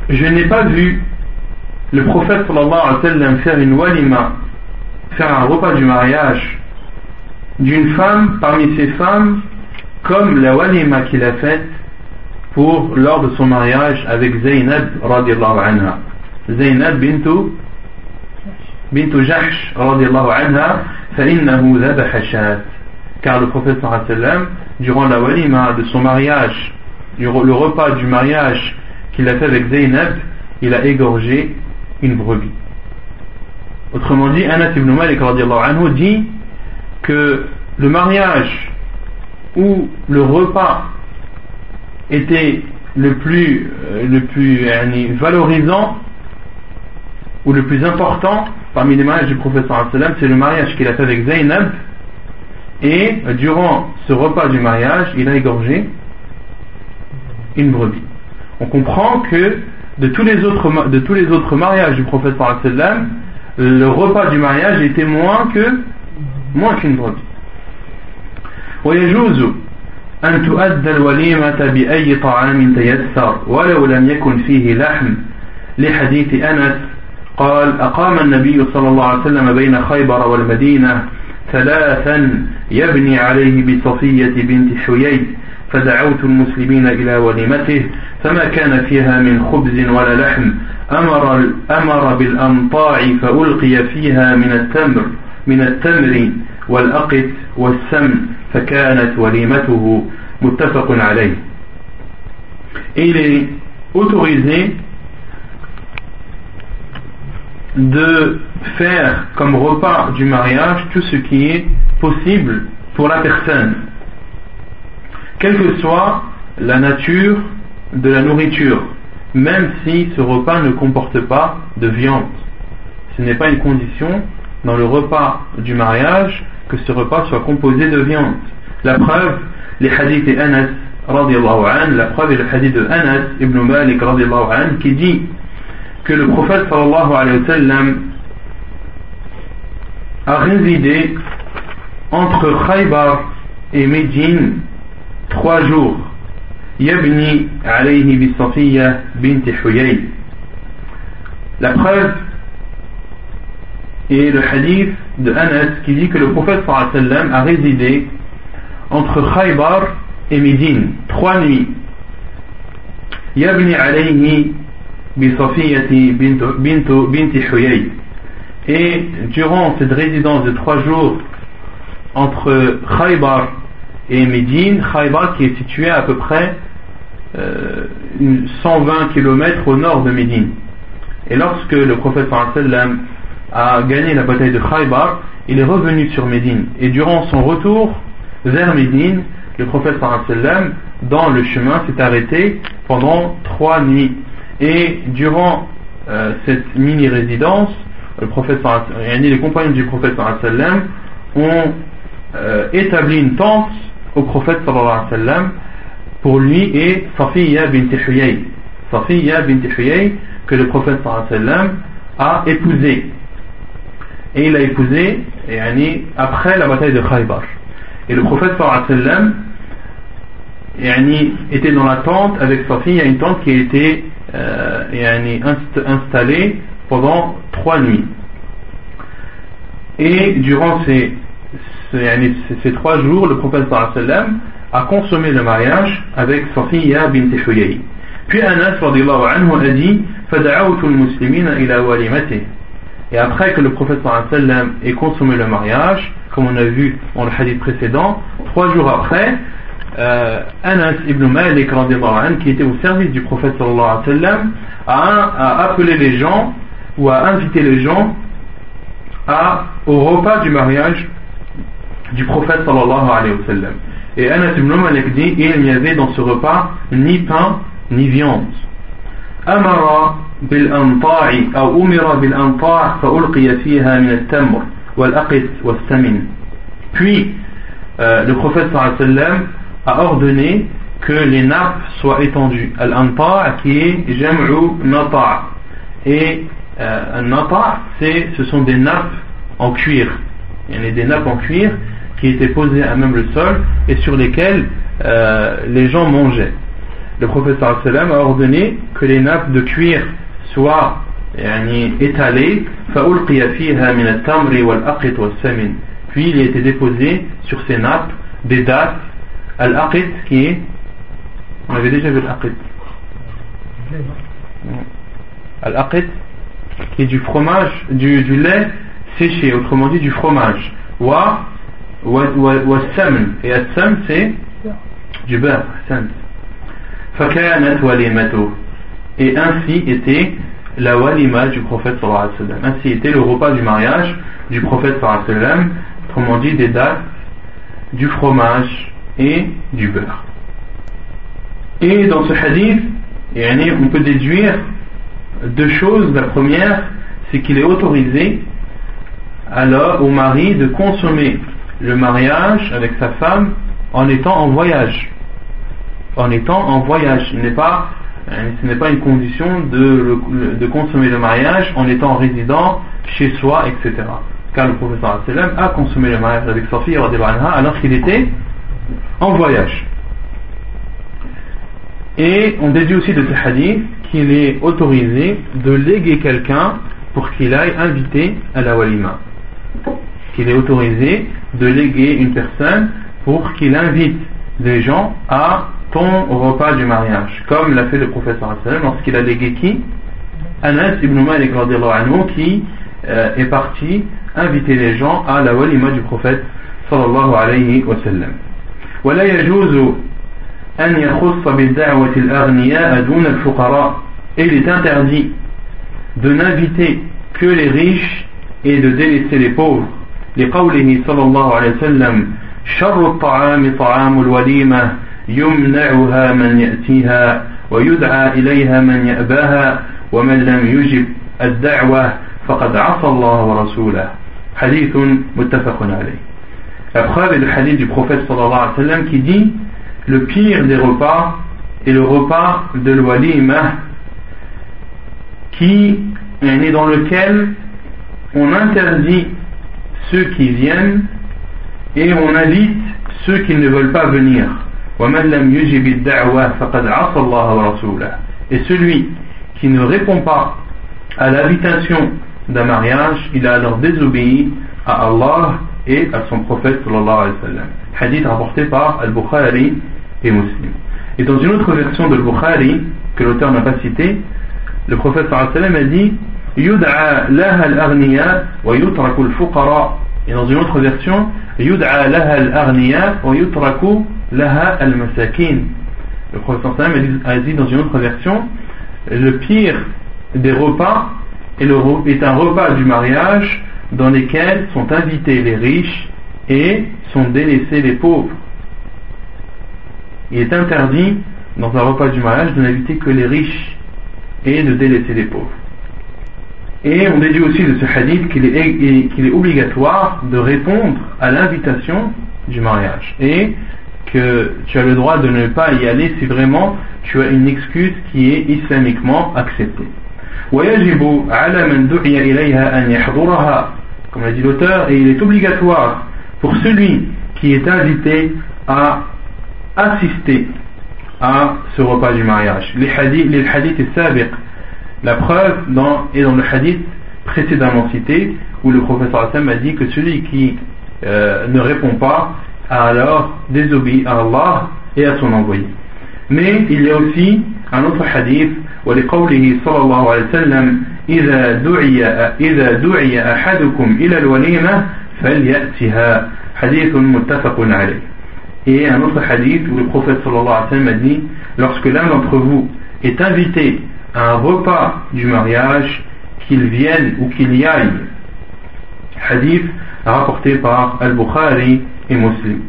Je n'ai pas vu le prophète sallallahu alayhi wa faire une walima, faire un repas du mariage d'une femme parmi ses femmes comme la walima qu'il a faite pour lors de son mariage avec Zainab radiallahu anha. Zainab bintu bintu Jahsh radiallahu anha فإنه ذبح شات car le prophète sallam durant la walima de son mariage le repas du mariage qu'il a fait avec Zainab il a égorgé une brebis autrement dit Anas ibn Malik anhu dit que le mariage ou le repas était le plus, euh, le plus valorisant ou le plus important parmi les mariages du prophète c'est le mariage qu'il a fait avec Zainab et durant ce repas du mariage il a égorgé une brebis. On comprend que de tous les autres, de tous les autres mariages du prophète le repas du mariage était moins que moins qu'une brebis أن تؤدى الوليمة بأي طعام تيسر ولو لم يكن فيه لحم. لحديث أنس قال أقام النبي صلى الله عليه وسلم بين خيبر والمدينة ثلاثا يبني عليه بصفية بنت حيي فدعوت المسلمين إلى وليمته فما كان فيها من خبز ولا لحم. أمر, أمر بالأمطاع فألقي فيها من التمر من التمر والأقت والسمن. فكانت وليمته متفق عليه Et il est autorisé de faire comme repas du mariage tout ce qui est possible pour la personne, quelle que soit la nature de la nourriture, même si ce repas ne comporte pas de viande. Ce n'est pas une condition dans le repas du mariage que ce repas soit composé de viande. La preuve, les hadiths d'Anas, la preuve est le hadith de Anas ibn Malik an, qui dit que le prophète sallallahu alayhi wa sallam a résidé entre Khaybar et Médine trois jours. Yabni alayhi bi bint. La preuve est le hadith de Anas qui dit que le prophète sallam a résidé entre Khaybar et Médine trois nuits. Yabni alayhi bi Safiyati bint Huyay. Et durant cette résidence de trois jours entre Khaybar et Médine, Khaybar qui est situé à peu près 120 euh, km au nord de Médine. Et lorsque le prophète sallam a gagné la bataille de Khaybar, il est revenu sur Médine. Et durant son retour vers Médine, le prophète sallam dans le chemin s'est arrêté pendant trois nuits. Et durant euh, cette mini-résidence, les compagnons du prophète sallam ont euh, établi une tente au prophète sallam pour lui et Safiya bint Huyay. Safiya bint que le prophète sallam a épousé. Et il a épousé après la bataille de Khaybar. Et le prophète sallam était dans la tente avec Safiya, une tente qui a été euh, installée pendant trois nuits. Et durant ces trois jours, le prophète sallam a consommé le mariage avec Safiya bint Huyay. Puis Anas anhu a dit et après que le prophète sallam ait consommé le mariage, comme on a vu dans le hadith précédent, trois jours après, euh, Anas ibn Malik qui était au service du prophète sallallahu a, appelé les gens ou a invité les gens au repas du mariage du prophète sallallahu alayhi wa sallam. Et Anas ibn Malik dit, il n'y avait dans ce repas ni pain ni viande. Amara بالأنطاع أو أمر بالأنطاع فألقي فيها من التمر والأقط والسمن. Puis euh, le prophète sallallahu alayhi wa sallam a ordonné que les nappes soient étendues. Al-Anta' qui est Jam'u Nata' et euh, Nata' ce sont des nappes en cuir. Il y a des nappes en cuir qui étaient posées à même le sol et sur lesquelles euh, les gens mangeaient. Le professeur sallam a ordonné que les nappes de cuir soient étalées puis il a été déposé sur ces nappes des dates al-aqit qui est on avait déjà vu al-aqit al-aqit qui est du fromage du, du lait séché autrement dit du fromage wa والسمن et السمن c'est du beurre فكانت وليمته et ainsi était la walima du prophète sallallahu alayhi wa sallam ainsi était le repas du mariage du prophète sallallahu alayhi wa sallam autrement dit des dates du fromage et du beurre et dans ce hadith on peut déduire deux choses la première c'est qu'il est autorisé alors au mari de consommer le mariage avec sa femme en étant en voyage. En étant en voyage. Ce n'est pas, ce n'est pas une condition de, consommer le mariage en étant résident chez soi, etc. Car le professeur a consommé le mariage avec sa fille alors qu'il était en voyage. Et on déduit aussi de ce hadith qu'il est autorisé de léguer quelqu'un pour qu'il aille inviter à la walima qu'il est autorisé de léguer une personne pour qu'il invite les gens à ton repas du mariage, comme l'a fait le professeur lorsqu'il a légué qui Anas ibn Malik qui euh, est parti inviter les gens à la walima du prophète sallallahu alayhi wa sallam. ولا يجوز أن يخص بالدعوة الأغنياء دون الفقراء et il est interdit de n'inviter que les riches et de délaisser les pauvres لقوله صلى الله عليه وسلم شر الطعام طعام الوليمة يمنعها من يأتيها ويدعى إليها من يأباها ومن لم يجب الدعوة فقد عصى الله ورسوله حديث متفق عليه La preuve est le hadith du prophète sallallahu alayhi wa sallam qui dit le pire des repas est le repas de l'walima qui est dans lequel on interdit ceux qui viennent et on invite ceux qui ne veulent pas venir. Et celui qui ne répond pas à l'invitation d'un mariage, il a alors désobéi à Allah et à son prophète sallallahu alayhi wa sallam. Hadith rapporté par Al-Bukhari et Muslim. Et dans une autre version de Al-Bukhari, que l'auteur n'a pas cité, le prophète sallallahu alayhi wa sallam a dit يدعى لها الأغنياء ويترك الفقراء et dans une autre version يدعى لها الأغنياء ويترك laha al-masakin. Le prophète a dit dans une autre version, le pire des repas est, un repas du mariage dans lesquels sont invités les riches et sont délaissés les pauvres. Il est interdit dans un repas du mariage de n'inviter que les riches et de délaisser les pauvres. Et on déduit aussi de ce hadith qu'il est, est obligatoire de répondre à l'invitation du mariage que tu as le droit de ne pas y aller si vraiment tu as une excuse qui est islamiquement acceptée. ويجب على من دعي إليها أن يحضرها comme l'a dit l'auteur et il est obligatoire pour celui qui est invité à assister à ce repas du mariage les hadiths, les hadiths et sabiq la preuve dans, est dans le hadith précédemment cité où le professeur Hassan a dit que celui qui euh, ne répond pas a alors désobéi à Allah et à son envoyé mais il y a aussi un autre hadith ولقوله صلى الله عليه وسلم إذا دعي إذا دعي أحدكم إلى الوليمة فليأتها حديث متفق عليه Et un autre hadith où le prophète sallallahu alayhi wa sallam a dit Lorsque l'un d'entre vous est invité à un repas du mariage, qu'il vienne ou qu'il y aille. Hadith rapporté par Al-Bukhari et Muslim.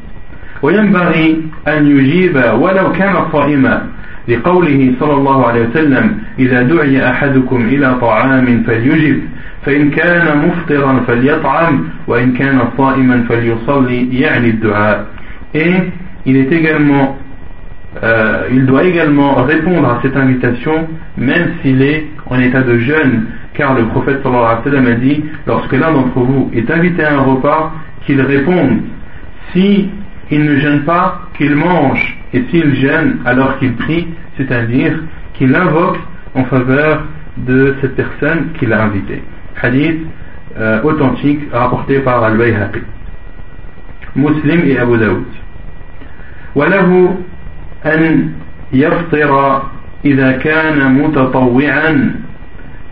وينبغي أن يجيب ولو كان صائما لقوله صلى الله عليه وسلم إذا دعي أحدكم إلى طعام فليجب فإن كان مفطرا فليطعم وإن كان صائما فليصلي يعني الدعاء et il est également euh, il doit également répondre à cette invitation même s'il est en état de jeûne car le prophète sallallahu alayhi wa sallam a dit lorsque l'un d'entre vous est invité à un repas qu'il réponde si il ne gêne pas qu'il mange, et s'il gêne alors qu'il prie, c'est-à-dire qu'il invoque en faveur de cette personne qu'il a invitée. Hadith euh, authentique rapporté par Al-Bayhaqi. Muslim et Abu Daoud. وله أن يفطر إذا كان متطوعا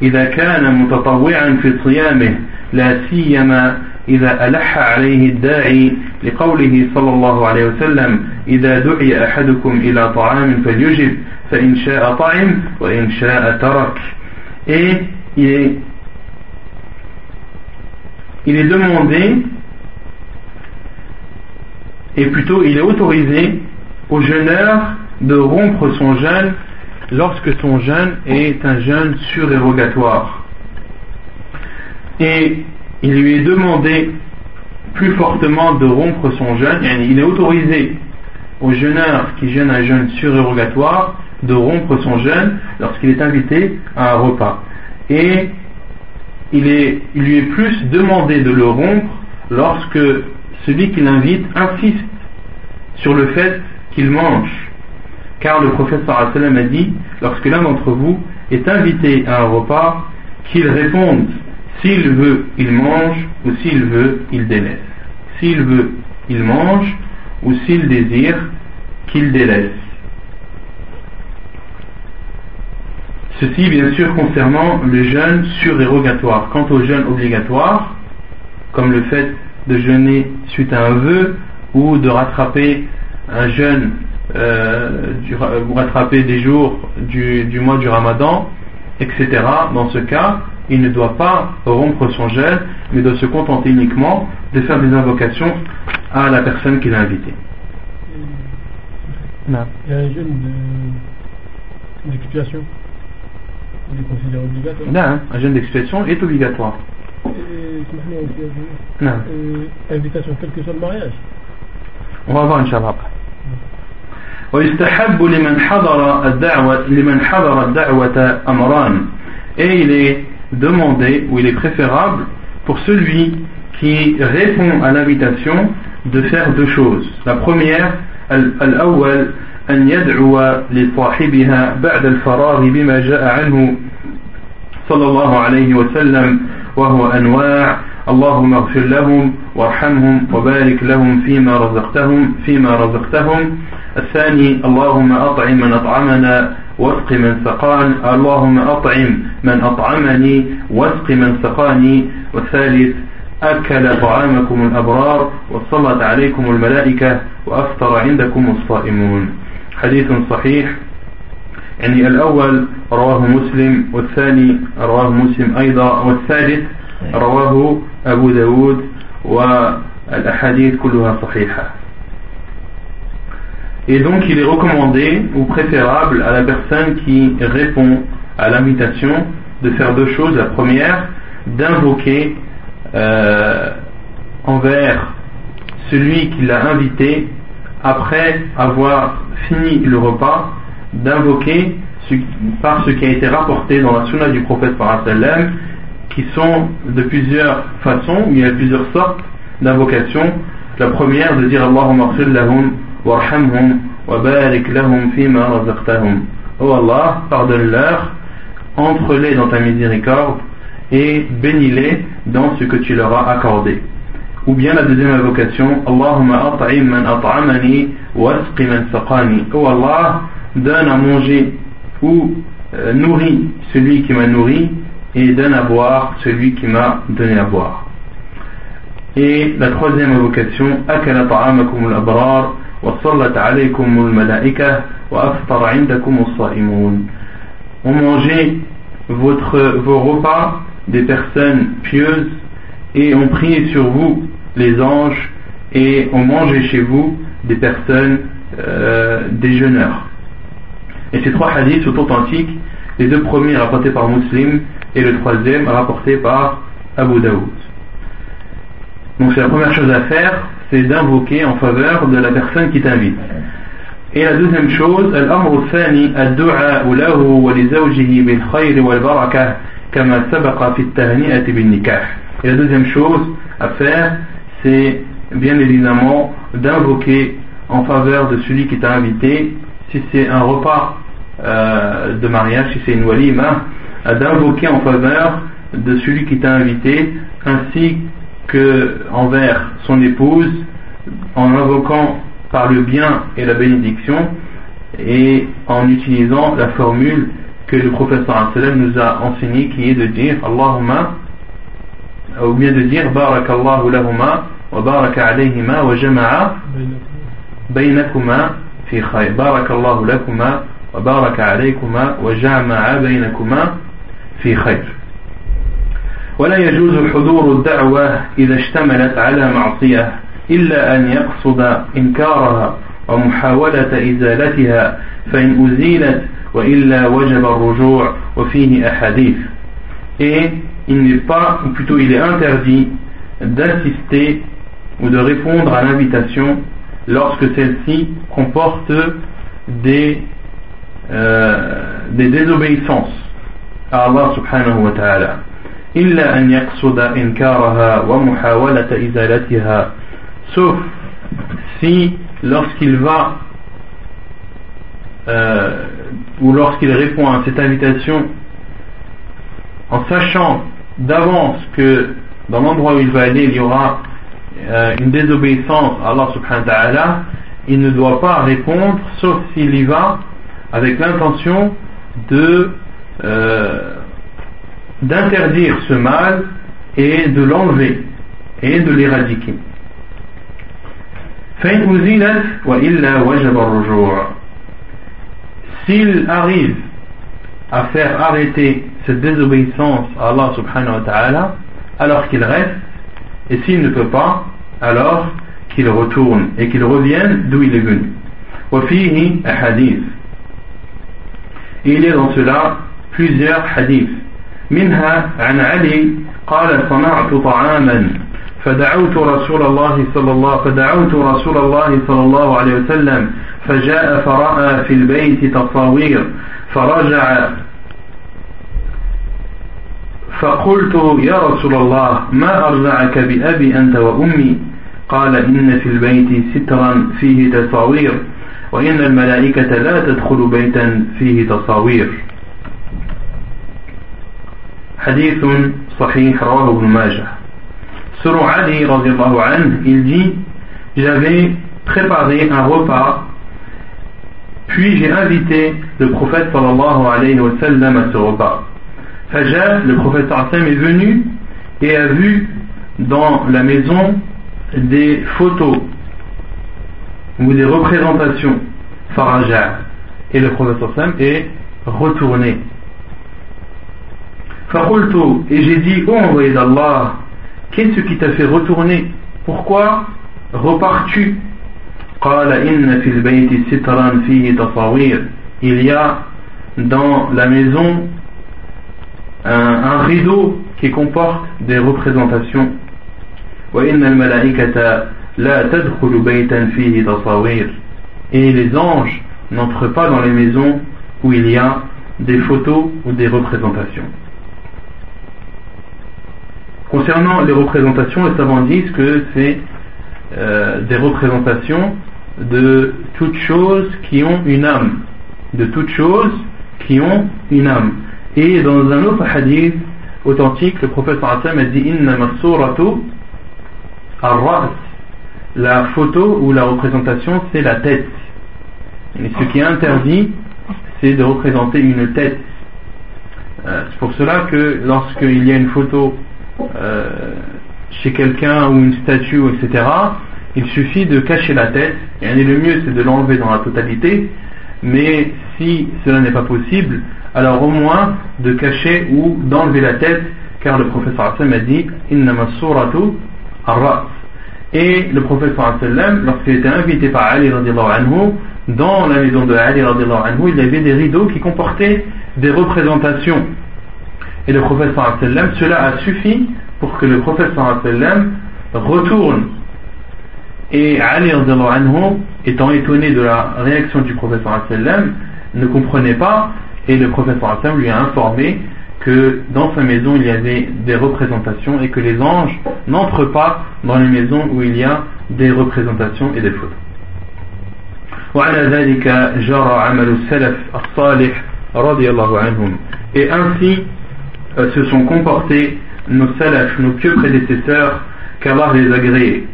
إذا كان متطوعا في صيامه لا سيما إذا ألح عليه الداعي لقوله صلى الله عليه وسلم إذا دعي أحدكم إلى طعام فليجب فإن شاء طعم وإن شاء ترك et il est, il est demandé et plutôt il est autorisé au jeûneur de rompre son jeûne lorsque son jeûne est un jeûne surérogatoire et il lui est demandé plus fortement de rompre son jeûne, il est autorisé au jeûneur qui jeûne un jeûne surérogatoire de rompre son jeûne lorsqu'il est invité à un repas. Et il, lui est plus demandé de le rompre lorsque celui qui l'invite insiste sur le fait qu'il mange. Car le prophète sallam a dit, lorsque l'un d'entre vous est invité à un repas, qu'il réponde s'il veut, il mange, ou s'il veut, il délaisse. S'il veut, il mange, ou s'il désire, qu'il délaisse. Ceci, bien sûr, concernant le jeûne surérogatoire. Quant au jeûne obligatoire, comme le fait de jeûner suite à un vœu, ou de rattraper un jeûne, euh, ou rattraper des jours du mois du ramadan, etc. Dans ce cas, il ne doit pas rompre son jeûne, mais doit se contenter uniquement de faire des invocations à la personne qu'il a invitée. Il y a un jeûne d'expiation. Il est considéré obligatoire. Non, un jeûne d'expiation est obligatoire. Non. invitation, quel que soit le mariage. On va voir Inch'Allah après. ويستحب لمن حضر الدعوة لمن حضر الدعوة أمران et il est demandé ou il est préférable pour celui qui répond à l'invitation de faire deux choses. La première, الأول أن يدعو لصاحبها بعد الفراغ بما جاء عنه صلى الله عليه وسلم وهو أنواع اللهم اغفر لهم وارحمهم وبارك لهم فيما رزقتهم فيما رزقتهم الثاني اللهم أطعم من أطعمنا واسق من سقان اللهم أطعم من أطعمني واسق من سقاني والثالث أكل طعامكم الأبرار وصلت عليكم الملائكة وأفطر عندكم الصائمون. حديث صحيح. يعني الأول رواه مسلم والثاني رواه مسلم أيضا والثالث رواه أبو داود والأحاديث كلها صحيحة. Et donc il est recommandé ou préférable à la personne qui répond à l'invitation de faire deux choses. La première, d'invoquer euh, envers celui qui l'a invité, après avoir fini le repas, d'invoquer par ce qui a été rapporté dans la sunna du prophète par qui sont de plusieurs façons, il y a plusieurs sortes d'invocations. La première de dire Allahumma lahum wa razaqtahum. Oh Allah, pardonne-leur, entre-les dans ta miséricorde et bénis-les dans ce que tu leur as accordé. Ou bien la deuxième invocation, Allahumma saqani. Oh Allah, donne à manger ou euh, celui qui m'a nourri et donne à boire celui qui m'a donné à boire. Et la troisième invocation, akala ta'amakum al-abrar wa sallat alaykum al-malaika wa aftara indakum as-sa'imun. On mangeait votre, vos repas des personnes pieuses et on priait sur vous les anges et on mangeait chez vous des personnes euh. Et ces trois hadiths sont authentiques, les deux premiers rapportés par Muslim et le troisième rapporté par Abu Daoud. Donc c'est la première chose à faire, c'est d'invoquer en faveur de la personne qui t'invite. Et la deuxième chose, الأمر الثاني الدعاء له ولزوجه بالخير والبركة كما سبق في التهنئة بالنكاح. Et la deuxième chose à faire, c'est bien évidemment d'invoquer en faveur de celui qui t'a invité, si c'est un repas euh, de mariage, si c'est une walima, d'invoquer en faveur de celui qui t'a invité, ainsi que envers son épouse en invoquant par le bien et la bénédiction et en utilisant la formule que le professeur nous a enseigné qui est de dire Allahumma ou bien de dire Barakallahu lahuma wa baraka alayhima wa jama'a baynakuma fi khayr. Barakallahu lakuma wa baraka alaykuma wa jama'a baynakuma fi khayr ولا يجوز حضور الدعوة إذا اشتملت على معصية إلا أن يقصد إنكارها ومحاولة إزالتها فإن أزيلت وإلا وجب الرجوع وفيه أحاديث et il n'est pas, ou plutôt il est interdit d'assister ou de répondre à l'invitation lorsque celle-ci comporte des, euh, des désobéissances à Allah subhanahu wa ta'ala إلا أن يقصد إنكارها ومحاولة إزالتها sauf si lorsqu'il va euh, ou lorsqu'il répond à cette invitation en sachant d'avance que dans l'endroit où il va aller il y aura euh, une désobéissance à Allah subhanahu wa ta'ala il ne doit pas répondre sauf s'il y va avec l'intention de euh, d'interdire ce mal et de l'enlever et de l'éradiquer. S'il arrive à faire arrêter cette désobéissance à Allah subhanahu wa ta'ala, alors qu'il reste, et s'il ne peut pas, alors qu'il retourne et qu'il revienne d'où il est venu. Et il a dans cela plusieurs hadiths. منها عن علي قال صنعت طعاما فدعوت رسول الله صلى الله فدعوت رسول الله صلى الله عليه وسلم فجاء فرأى في البيت تصاوير فرجع فقلت يا رسول الله ما أرجعك بأبي أنت وأمي؟ قال إن في البيت سترا فيه تصاوير وإن الملائكة لا تدخل بيتا فيه تصاوير Hadith sahih Majah. Selon Ali anhu, il dit J'avais préparé un repas, puis j'ai invité le prophète sallallahu à ce repas. Fajar, le prophète sallam est venu et a vu dans la maison des photos ou des représentations farajar. Et le prophète est retourné et j'ai dit, oh envoyé d'Allah, Qu'est-ce qui t'a fait retourner? Pourquoi repars-tu? Il y a dans la maison un, rideau qui comporte des représentations. Et les anges n'entrent pas dans les maisons où il y a des photos ou des représentations. Concernant les représentations, les savants disent que c'est euh, des représentations de toutes choses qui ont une âme. De toutes choses qui ont une âme. Et dans un autre hadith authentique, le prophète a dit La photo ou la représentation, c'est la tête. Et ce qui est interdit, c'est de représenter une tête. Euh, c'est pour cela que lorsqu'il y a une photo euh, chez quelqu'un ou une statue, etc., il suffit de cacher la tête. Et le mieux, c'est de l'enlever dans la totalité. Mais si cela n'est pas possible, alors au moins de cacher ou d'enlever la tête, car le professeur a dit Et le professeur lorsqu'il était invité par Ali anhu, dans la maison de Ali anhu, il y avait des rideaux qui comportaient des représentations et le prophète sallam, cela a suffi pour que le prophète sallam retourne. Et Ali anhu, étant étonné de la réaction du prophète sallam, ne comprenait pas et le prophète sallam lui a informé que dans sa maison il y avait des représentations et que les anges n'entrent pas dans les maisons où il y a des représentations et des photos. et ainsi euh, se sont comportés nos salafs, nos pieux prédécesseurs, qu'Allah les agréés.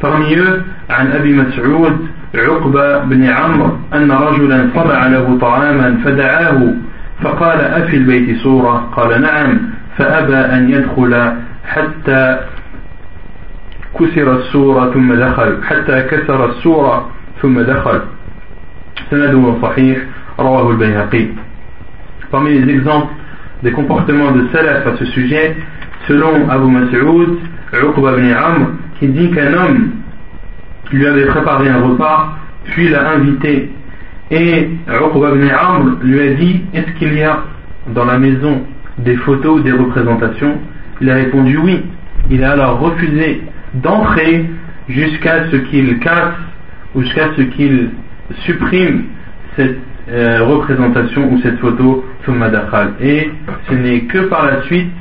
Parmi eux, عن أبي مسعود عقبة بن عمرو أن رجلا طبع له طعاما فدعاه فقال أفي البيت صورة قال نعم فأبى أن يدخل حتى كسر السورة ثم دخل حتى كسر السورة ثم دخل سنده صحيح رواه البيهقي Parmi les exemples des comportements de salaf à ce sujet, selon Abu Mas'ud, Uqba ibn Amr, qui dit qu'un homme lui avait préparé un repas, puis l'a invité, et Uqba ibn Amr lui a dit Est-ce qu'il y a dans la maison des photos ou des représentations? Il a répondu oui. Il a alors refusé d'entrer jusqu'à ce qu'il casse ou jusqu'à ce qu'il supprime cette euh, représentation ou cette photo et ce n'est que par la suite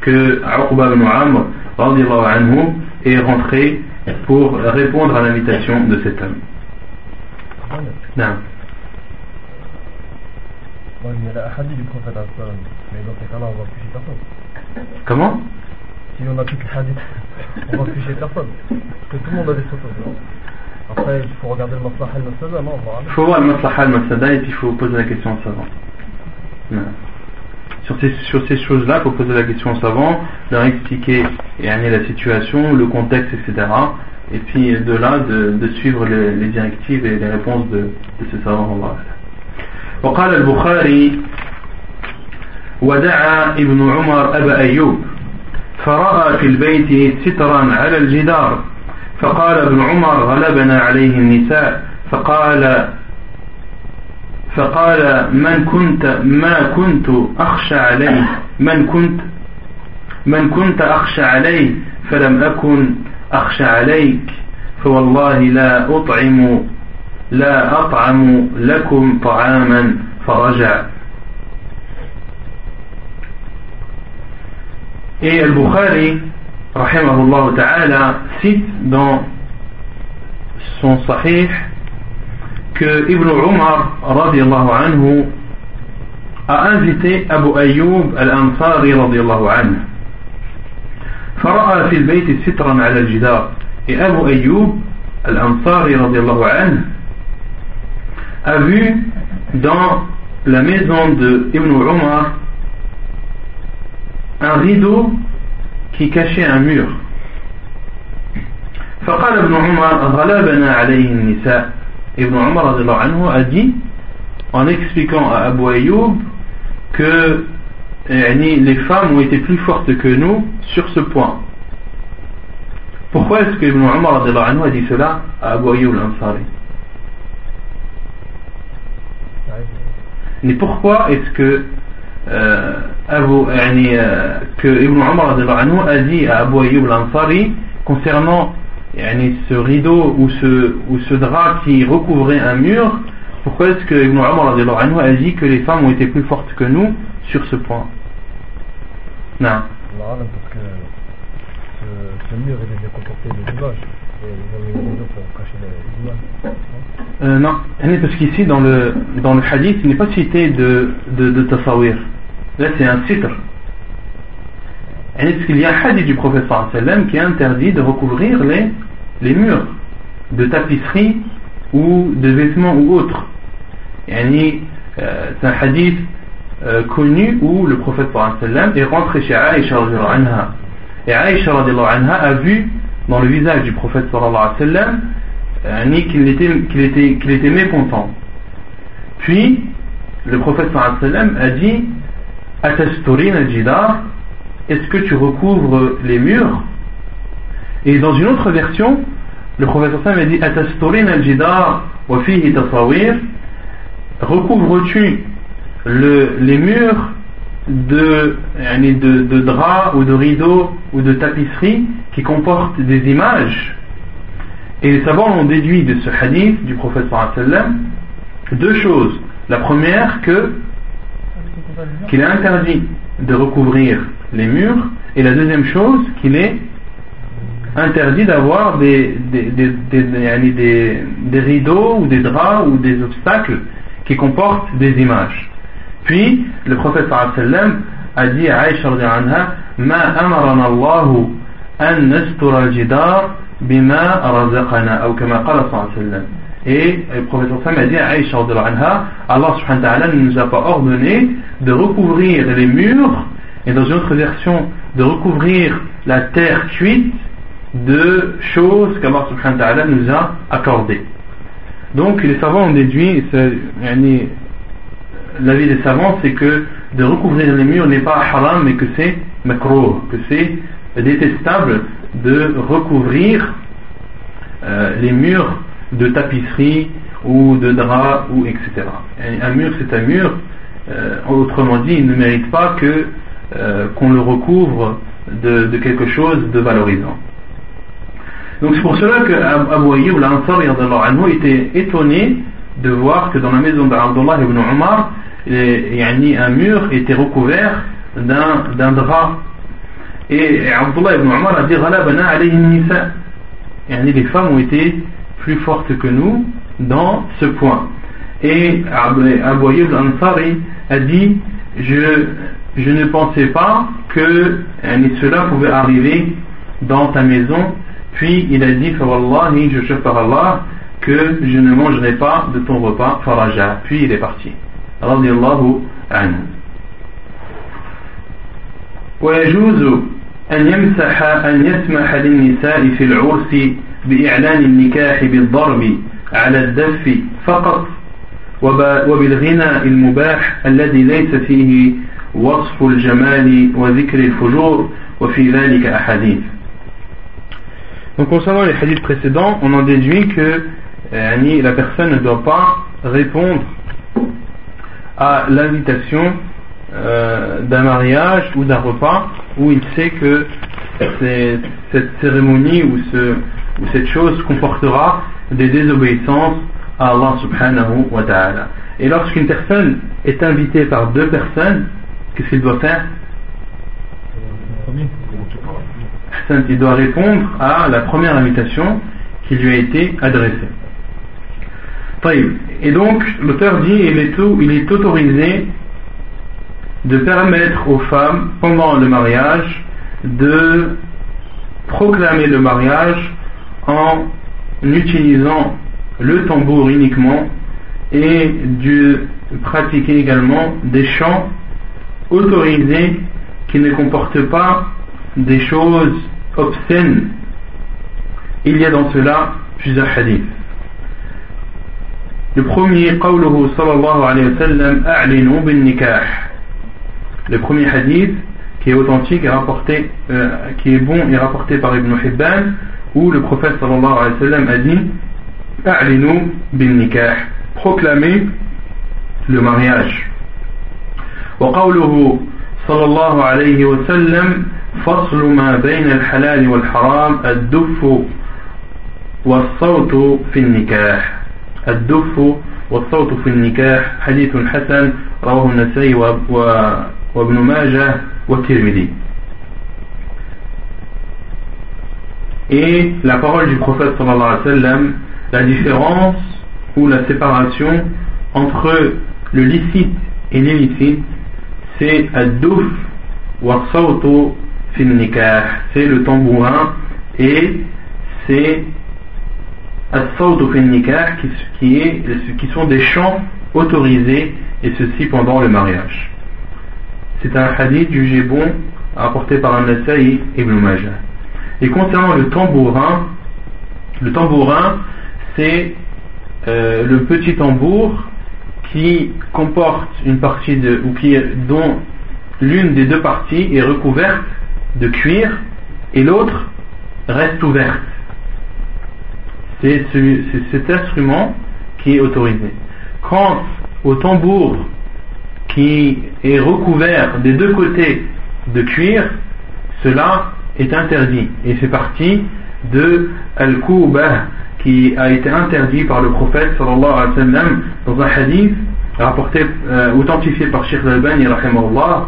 que Uqba ibn Amr anhu, est rentré pour répondre à l'invitation de cet homme. Non. personne. Comment? Si on a toutes les hadiths, on va plus chez personne. Parce que tout le monde a des photos. Après, il faut regarder le maslaha al-masada, non Il faut voir le maslaha al-masada et puis il faut poser la question au savant. Sur ces, sur ces choses-là, il faut poser la question au savant, leur expliquer et la situation, le contexte, etc. Et puis de là, de, de suivre les, les, directives et les réponses de, de ce savant. وقال البخاري ودعا ابن عمر أبا أيوب فرأى في البيت سترا على الجدار فقال ابن عمر غلبنا عليه النساء. فقال فقال من كنت ما كنت أخشى عليه من كنت من كنت أخشى عليه فلم أكن أخشى عليك فوالله لا أطعم لا أطعم لكم طعاما فرجع. Et Al-Bukhari, rahimahullah ta'ala, cite dans son sahih que Ibn Umar, radiallahu anhu, a invité Abu Ayyub al-Ansari, radiallahu anhu. فرأى في البيت سترا على الجدار et Abu Ayyub al-Ansari radiallahu anhu a vu dans la maison de Ibn Umar un rideau qui cachait un mur. فقال ابن عمر غلبنا عليه النساء Ibn Umar anhu a dit en expliquant à Abu Ayyub que les femmes ont été plus fortes que nous sur ce point. Pourquoi est-ce que Ibn Umar anhu a dit cela à Abu Ayyub al-Ansari Mais pourquoi est-ce que euh, euh, que Ibn Umar a dit à Abu Ayyub al-Ansari concernant ce rideau ou ce, ou ce drap qui recouvrait un mur, pourquoi est-ce que Ibn Umar a dit que les femmes ont été plus fortes que nous sur ce point? Non. Parce que ce, mur est comporté des images. Euh, non, parce qu'ici dans le, dans le hadith, il n'est pas cité de, de, de tasawir. Là, c'est un titre. Est-ce qu'il y a un hadith du sallam qui interdit de recouvrir les, les murs de tapisserie ou de vêtements ou autres? Euh, C'est un hadith euh, connu où le prophète est rentré chez Aïcha. Et Aïcha a vu dans le visage du prophète sallam qu'il était, qu'il était, qu'il était mécontent. Puis, le prophète a dit est-ce que tu recouvres les murs? Et dans une autre version, le professeur Sam a dit recouvres-tu les murs de, draps ou de rideaux ou de tapisseries qui comportent des images? Et les savants ont déduit de ce hadith du sallam deux choses. La première, que qu'il est interdit de recouvrir les murs, et la deuxième chose, qu'il est interdit d'avoir des, des, des, des, rideaux ou des draps ou des obstacles qui comportent des images. Puis, le prophète sallam a dit à Aïcha Ma amarana Allahu an nastura al-jidar bima razaqana, ou comme sallam. Et le prophète a dit à Aïcha Allah subhanahu wa ta'ala ne nous a pas ordonné de recouvrir les murs, et dans une autre version, de recouvrir la terre cuite de choses qu'Allah subhanahu nous a accordées. Donc les savants ont déduit, l'avis des savants, c'est que de recouvrir les murs n'est pas haram, mais que c'est makro, que c'est détestable de recouvrir euh, les murs de tapisserie ou de drap ou etc. Un mur c'est un mur, autrement dit, il ne mérite pas que euh, qu'on le recouvre de, quelque chose de valorisant. Donc c'est pour cela que Abu Ayyub l'Ansar était étonné de voir que dans la maison d'Abdullah ibn Omar, un mur était recouvert d'un drap. Et Abdullah ibn Omar a dit les femmes ont été plus fortes que nous dans ce point. Et Abu Ayyub Ansari a dit je, je ne pensais pas que cela pouvait arriver dans ta maison. Puis il a dit Fawallahi, je jure par Allah que je ne mangerai pas de ton repas, Faraja. Puis il est parti. Radiallahu anhu. ويجوز أن يمسح أن يسمح للنساء في العرس بإعلان النكاح بالضرب على الدف فقط وبالغناء المباح الذي ليس فيه وصف الجمال وذكر الفجور وفي ذلك أحاديث Donc concernant les hadiths précédents, on en déduit que euh, la personne ne doit pas répondre à l'invitation euh, d'un mariage ou d'un repas où il sait que cette cérémonie ou, ce, ou cette chose comportera des désobéissances à Allah subhanahu wa ta'ala. Et lorsqu'une personne est invitée par deux personnes, qu'est-ce qu'il doit faire? Il doit répondre à la première invitation qui lui a été adressée. Et donc, l'auteur dit il est, il est autorisé de permettre aux femmes, pendant le mariage, de proclamer le mariage en utilisant le tambour uniquement et de pratiquer également des chants autorisés qui ne comportent pas des choses obscènes. Il y a dans cela plusieurs hadiths. Le premier, قوله صلى الله عليه وسلم أعلنوا بالنكاح. Le premier hadith qui est authentique et rapporté, euh, qui est bon et rapporté par Ibn Hibban, où le prophète sallallahu alayhi wa sallam a dit أعلنوا بالنكاح. proclamez le mariage. وقوله صلى الله عليه وسلم فصل ما بين الحلال والحرام الدف والصوت في النكاح. الدف والصوت في النكاح حديث حسن رواه النسائي وابن ماجه والترمذي. Et la parole du prophète sallallahu alayhi wa sallam, la différence ou la séparation entre le licite et l'illicite, c'est ad-duf wa sawtu c'est le tambourin et c'est qui, est, qui sont des chants autorisés et ceci pendant le mariage. C'est un hadith jugé bon apporté par un Ibn Majah. Et concernant le tambourin, le tambourin c'est euh, le petit tambour qui comporte une partie de, ou qui, dont l'une des deux parties est recouverte de cuir et l'autre reste ouverte. C'est cet instrument qui est autorisé. Quant au tambour qui est recouvert des deux côtés de cuir, cela est interdit et fait partie de al-kubah qui a été interdit par le prophète sallallahu alayhi wa sallam dans un hadith rapporté, euh, authentifié par Sheikh Al-Bani où, Allah,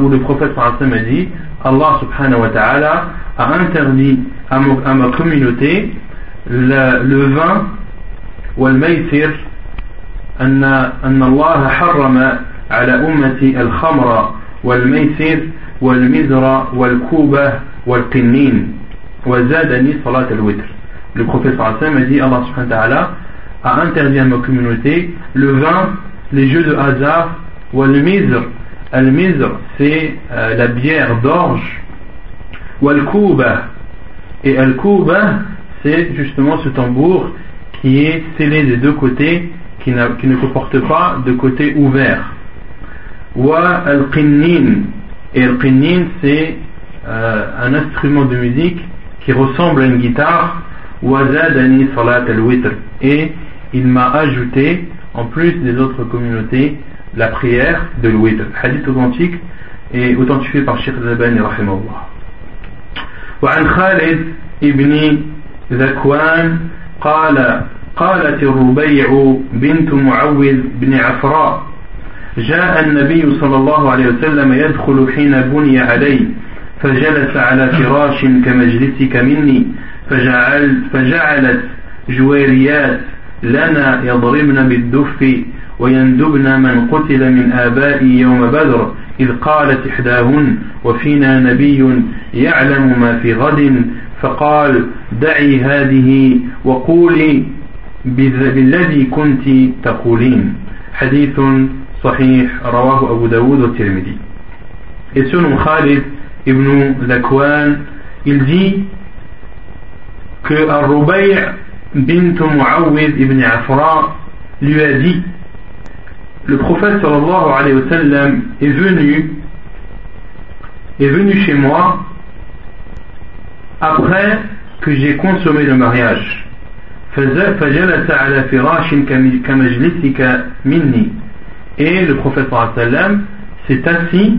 où le prophète sallallahu alayhi wa sallam a dit Allah subhanahu wa ta'ala a interdit à, à ma communauté le, le vin والميسر أن أن الله حرم على أمتي الخمر والميسر والمزر والكوبة والقنين وزادني صلاة الوتر le prophète a dit Allah subhanahu wa a interdit à ma communauté le vin, les jeux de hasard ou le mizr. Al-mizr, c'est euh, la bière d'orge. Ou al-kouba. Et al-kouba, c'est justement ce tambour qui est scellé des deux côtés, qui, qui ne comporte pas de côté ouvert. Ou al-qinnin. Et al-qinnin, c'est euh, un instrument de musique qui ressemble à une guitare Wazadani salat al-witr. Et il m'a ajouté, en plus des autres communautés, la prière de l'witr. Hadith authentique et authentifié par Sheikh Zabani rahimahullah. وعن خالد ابن ذكوان قال قالت الربيع بنت معوذ بن عفراء جاء النبي صلى الله عليه وسلم يدخل حين بني علي فجلس على فراش كمجلسك مني فجعل فجعلت جويريات لنا يضربن بالدف ويندبن من قتل من آبائي يوم بدر إذ قالت إحداهن وفينا نبي يعلم ما في غد فقال دعي هذه وقولي بالذي كنت تقولين حديث صحيح رواه أبو داود والترمذي. Et selon Khalid ibn Zakwan, il dit que Ar-Rubay' bint Muawwid ibn Afra lui a dit le prophète sallallahu alayhi wa sallam est venu est venu chez moi après que j'ai consommé le mariage فجلس على فراش كمجلسك مني et le prophète sallallahu alayhi wa sallam s'est assis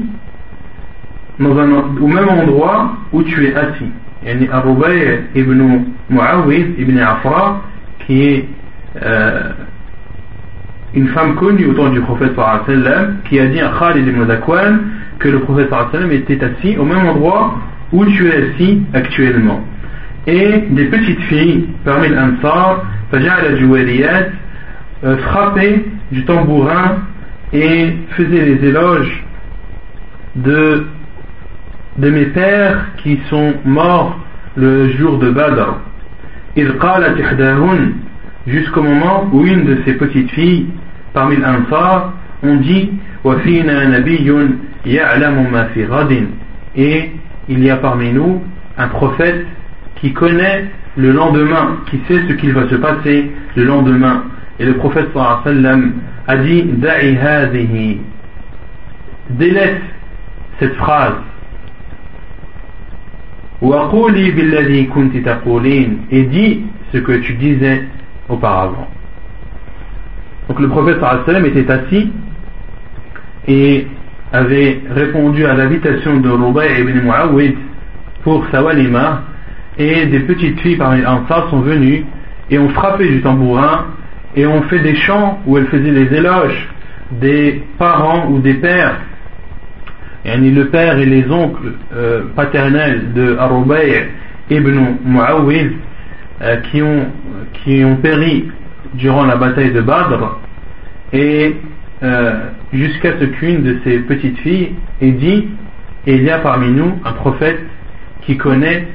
dans un, au même endroit où tu es assis يعني الربيع ibn Muawid ibn Afra qui est euh, une femme connue au temps du prophète sallam qui a dit à Khalid ibn Zakwan que le prophète sallam était assis au même endroit où tu es assis actuellement. Et des petites filles parmi l'Ansar, Fajal al euh, frappaient du tambourin et faisaient les éloges de, de mes pères qui sont morts le jour de Badr. jusqu'au moment où une de ces petites filles parmi l'Ansar ont dit et il y a parmi nous un prophète qui connaît le lendemain, qui sait ce qu'il va se passer le lendemain. Et le prophète sallam a dit Da'i délaisse cette phrase et dis ce que tu disais auparavant. Donc le prophète sallam était assis et avait répondu à l'invitation de Rubai ibn Muawid pour sa walima et des petites filles parmi les Ansar sont venues et ont frappé du tambourin et ont fait des chants où elles faisaient les éloges des parents ou des pères yani le père et les oncles euh, paternels de Arubay ibn Muawid euh, qui, ont, qui ont péri durant la bataille de Badr. Et euh, jusqu'à ce qu'une de ces petites filles ait dit il y a parmi nous un prophète qui connaît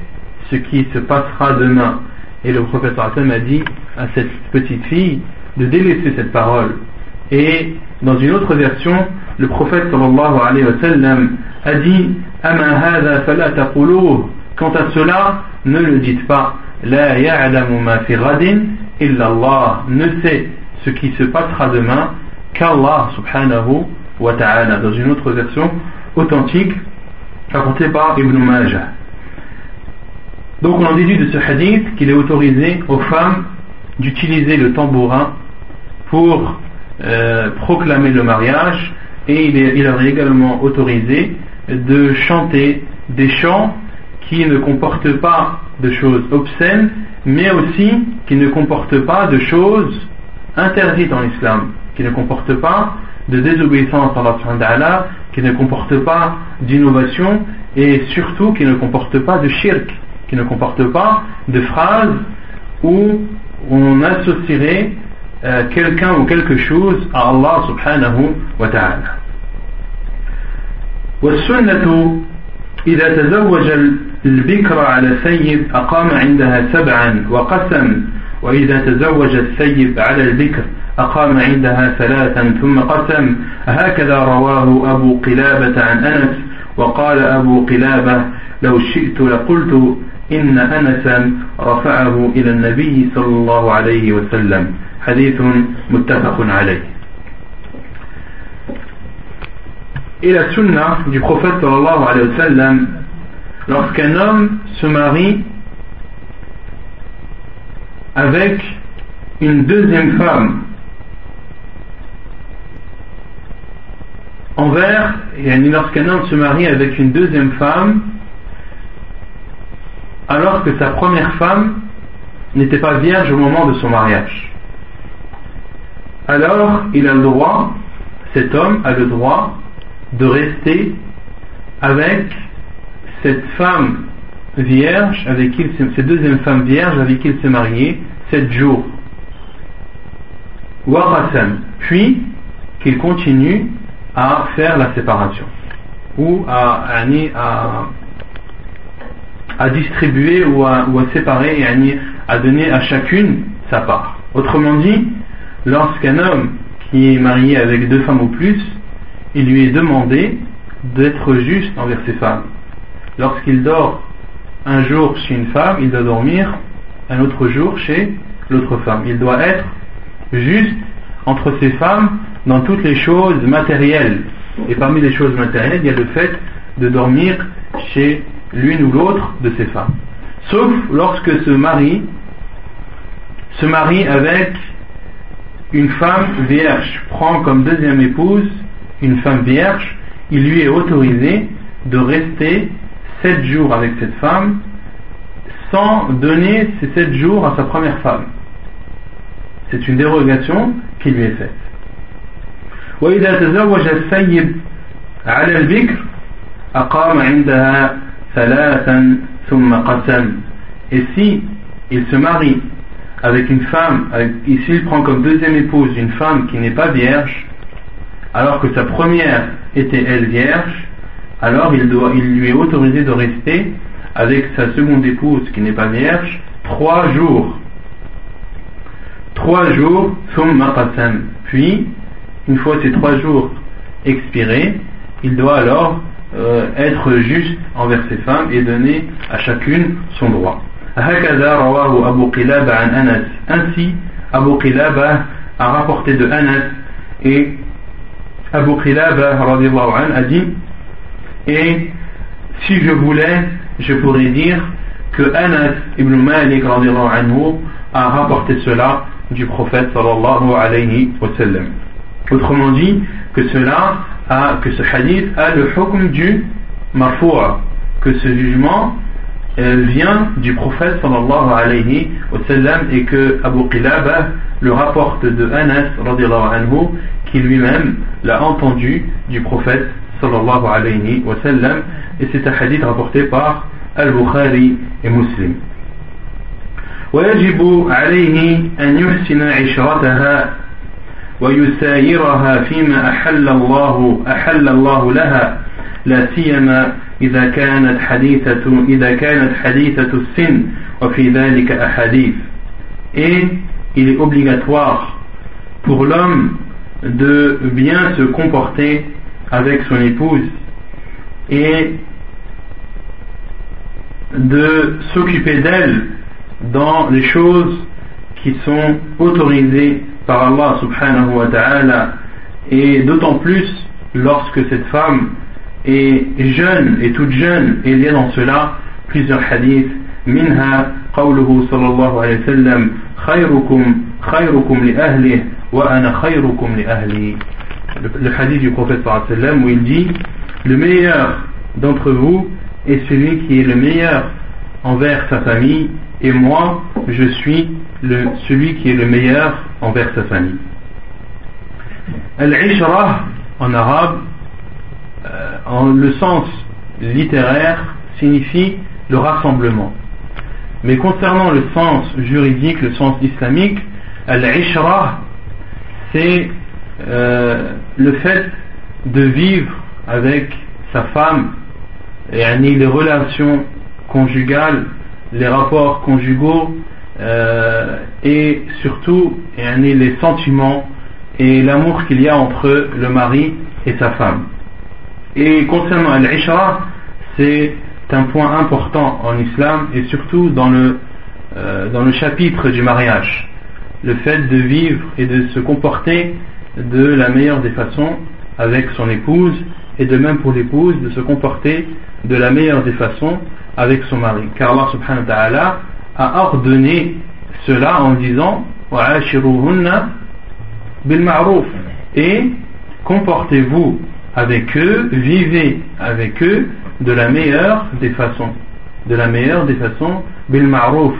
ce qui se passera demain et le prophète a dit à cette petite fille de délaisser cette parole. Et dans une autre version le prophète sallallahu alayhi wa sallam a dit quant à cela ne le dites pas la ya'lamu ma fi illa Allah ne sait ce qui se passera demain qu'Allah subhanahu wa ta'ala. Dans une autre version authentique racontée par Ibn Majah. Donc on en déduit de ce hadith qu'il est autorisé aux femmes d'utiliser le tambourin pour euh, proclamer le mariage et il, est, leur est également autorisé de chanter des chants qui ne comportent pas de choses obscènes mais aussi qui ne comportent pas de choses interdites en islam, qui ne comportent pas de désobéissance à Allah, qui ne comportent pas d'innovation et surtout qui ne comportent pas de shirk, qui ne comportent pas de phrases où on associerait euh, quelqu'un ou quelque chose à Allah subhanahu wa ta'ala. والسنة إذا تزوج البكر على سيد أقام عندها سبعا وقسم وإذا تزوج السيد على البكر أقام عندها ثلاثا ثم قسم. هكذا رواه أبو قلابة عن أنس وقال أبو قلابة لو شئت لقلت إن أنسا رفعه إلى النبي صلى الله عليه وسلم. حديث متفق عليه. Et la sunna du prophète sallallahu alayhi wa sallam, lorsqu'un homme se marie avec une deuxième femme envers, et lorsqu'un homme se marie avec une deuxième femme, alors que sa première femme n'était pas vierge au moment de son mariage. Alors il a le droit, cet homme a le droit de rester avec cette femme vierge avec qui cette deuxième femme vierge avec qui il s'est marié sept jours. Puis qu'il continue à faire la séparation. Ou à, distribuer ou à, ou à séparer à donner à chacune sa part. Autrement dit lorsqu'un homme qui est marié avec deux femmes ou plus il lui est demandé d'être juste envers ses femmes. Lorsqu'il dort un jour chez une femme, il doit dormir un autre jour chez l'autre femme. Il doit être juste entre ses femmes dans toutes les choses matérielles. Et parmi les choses matérielles, il y a le fait de dormir chez l'une ou l'autre de ces femmes. Sauf lorsque ce mari se marie avec une femme vierge, prend comme deuxième épouse une femme vierge, il lui est autorisé de rester sept jours avec cette femme sans donner ces sept jours à sa première femme. C'est une dérogation qui lui est faite. وإذا تزوج السيب على البكر أقام عندها ثلاثا ثم قسم et si il se marie avec une femme, avec, ici il prend comme deuxième épouse une femme qui n'est pas vierge, alors que sa première était elle vierge, alors il, lui est autorisé de rester avec sa seconde épouse qui n'est pas vierge trois jours. Trois jours, puis une fois ces trois jours expirés, il doit alors euh, être juste envers ses femmes et donner à chacune son droit. Ainsi, Abu Qilaba a rapporté de Anas et Abu Qilaba a dit et si je voulais je pourrais dire que Anas ibn Malik anhu a rapporté cela du prophète sallallahu alayhi wa sallam. Autrement dit, que cela a, que ce hadith a le hukm du marfoua, que ce jugement vient du prophète sallallahu alayhi wa sallam et que Abu Qilaba le rapporte de Anas radiallahu anhu qui lui-même l'a entendu du prophète sallallahu alayhi wa sallam et c'est un hadith rapporté par Al-Bukhari et Muslim. ويجب عليه أن يحسن عشرتها ويسايرها فيما أحل الله أحل الله لها لا سيما إذا كانت حديثة إذا كانت حديثة السن وفي ذلك أحاديث et il est obligatoire pour l'homme de bien se comporter avec son épouse et de s'occuper d'elle dans les choses qui sont autorisées par Allah subhanahu wa ta'ala et d'autant plus lorsque cette femme est jeune et toute jeune et il y a dans cela plusieurs hadiths alayhi wa sallam khayrukum khayrukum li ahli wa ana khayrukum li ahli le hadith du prophète sallallahu alayhi wa sallam où il dit le meilleur d'entre vous est celui qui est le meilleur envers sa famille et moi je suis le, celui qui est le meilleur envers sa famille. Al-Ishra en arabe, euh, en le sens littéraire, signifie le rassemblement. Mais concernant le sens juridique, le sens islamique, Al-Ishra, c'est euh, le fait de vivre avec sa femme, et les relations conjugales, les rapports conjugaux euh, et surtout les sentiments et l'amour qu'il y a entre le mari et sa femme. Et concernant l'ishra, c'est un point important en islam et surtout dans le, euh, dans le chapitre du mariage. Le fait de vivre et de se comporter de la meilleure des façons avec son épouse et de même pour l'épouse de se comporter de la meilleure des façons avec son mari. Car Allah subhanahu wa ta'ala a ordonné cela en disant bil et comportez-vous avec eux, vivez avec eux de la meilleure des façons. De la meilleure des façons, bil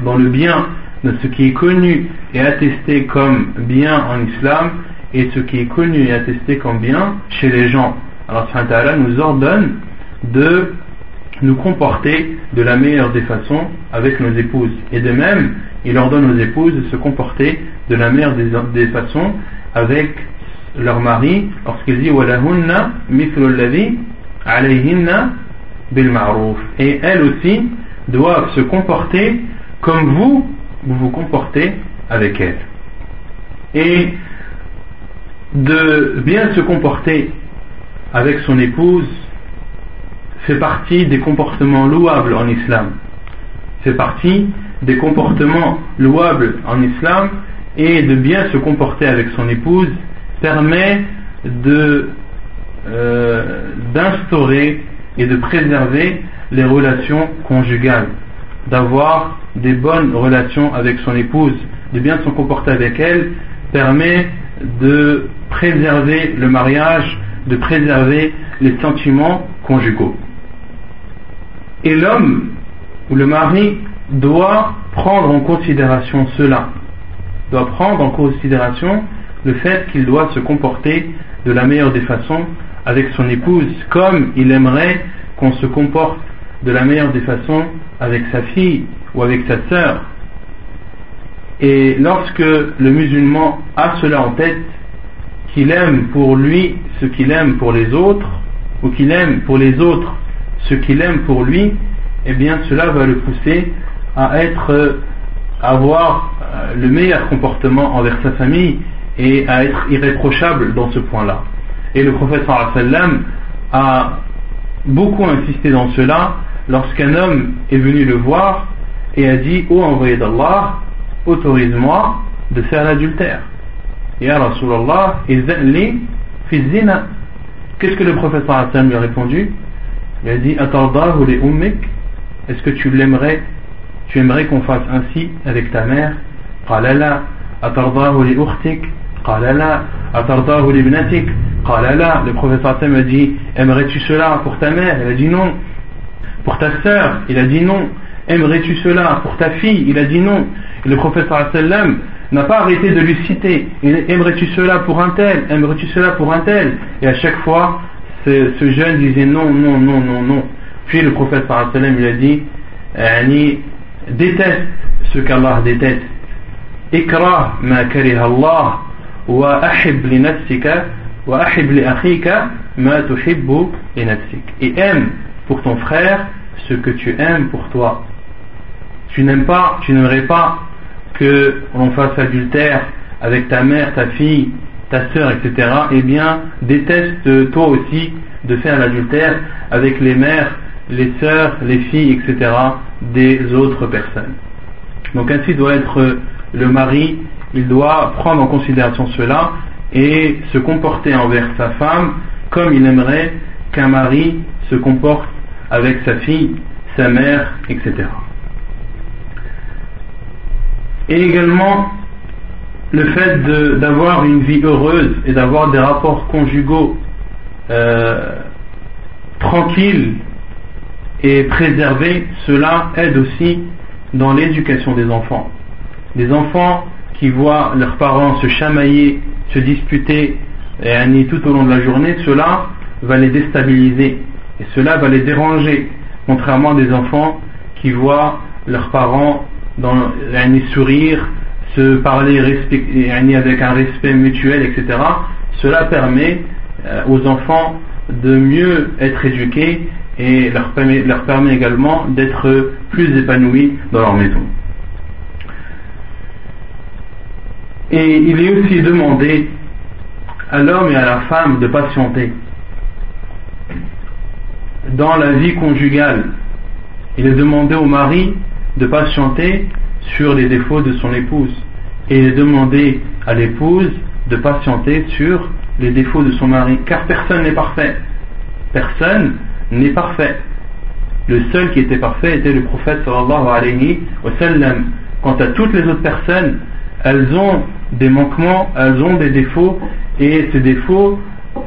dans le bien, de ce qui est connu et attesté comme bien en islam et ce qui est connu et attesté comme bien chez les gens. Alors, Allah nous ordonne de nous comporter de la meilleure des façons avec nos épouses. Et de même, il ordonne aux épouses de se comporter de la meilleure des, façons avec leur mari lorsqu'il dit walahunna alayhinna bil et elles aussi doivent se comporter comme vous vous vous comportez avec elles et de bien se comporter avec son épouse fait partie des comportements louables en islam. Fait partie des comportements louables en islam et de bien se comporter avec son épouse permet euh, d'instaurer et de préserver les relations conjugales, d'avoir des bonnes relations avec son épouse, de bien se comporter avec elle, permet de préserver le mariage, de préserver les sentiments conjugaux. Et l'homme ou le mari doit prendre en considération cela, doit prendre en considération le fait qu'il doit se comporter de la meilleure des façons avec son épouse, comme il aimerait qu'on se comporte de la meilleure des façons avec sa fille ou avec sa sœur. Et lorsque le musulman a cela en tête, qu'il aime pour lui ce qu'il aime pour les autres, ou qu'il aime pour les autres ce qu'il aime pour lui, eh bien cela va le pousser à être, à avoir euh, le meilleur comportement envers sa famille et à être irréprochable dans ce point-là. Et le prophète sallam a beaucoup insisté dans cela lorsqu'un homme est venu le voir et a dit Ô envoyé d'Allah, autorise-moi de faire l'adultère. Ya Rasulallah, zina. Qu'est-ce que le prophète sallam lui a répondu? Il a dit Atardahu li ummik, est-ce que tu l'aimerais? Tu aimerais qu'on fasse ainsi avec ta mère? Qalala, atardahu li ukhtik, قال لا أترضاه لابنتك قال لا le prophète sallam a dit aimerais-tu cela pour ta mère il a dit non pour ta sœur il a dit non aimerais-tu cela pour ta fille il a dit non et le prophète sallam n'a pas arrêté de lui citer aimerais-tu cela pour un tel aimerais-tu cela pour un tel et à chaque fois ce, ce jeune disait non non non non non puis le prophète sallam lui a dit déteste ce qu'Allah déteste اكره ما كره الله وأحب لنفسك وأحب لأخيك ما تحب لنفسك et aime pour ton frère ce que tu aimes pour toi tu n'aimes pas tu n'aimerais pas que l'on fasse adultère avec ta mère ta fille ta sœur etc eh bien déteste toi aussi de faire l'adultère avec les mères les sœurs les filles etc des autres personnes donc ainsi doit être le mari, il doit prendre en considération cela et se comporter envers sa femme comme il aimerait qu'un mari se comporte avec sa fille, sa mère, etc. Et également le fait d'avoir une vie heureuse et d'avoir des rapports conjugaux euh, tranquilles et préservés, cela aide aussi dans l'éducation des enfants des enfants qui voient leurs parents se chamailler, se disputer et tout au long de la journée, cela va les déstabiliser et cela va les déranger, contrairement à des enfants qui voient leurs parents dans sourire, se parler avec un respect mutuel, etc. Cela permet euh, aux enfants de mieux être éduqués et leur permet également d'être plus épanouis dans leur maison. Et il est aussi demandé à l'homme et à la femme de patienter. Dans la vie conjugale, il est demandé au mari de patienter sur les défauts de son épouse. Et il est demandé à l'épouse de patienter sur les défauts de son mari. Car personne n'est parfait. Personne n'est parfait. Le seul qui était parfait était le prophète sallallahu alayhi wa. Quant à toutes les autres personnes, elles ont des manquements, elles ont des défauts, et ces défauts,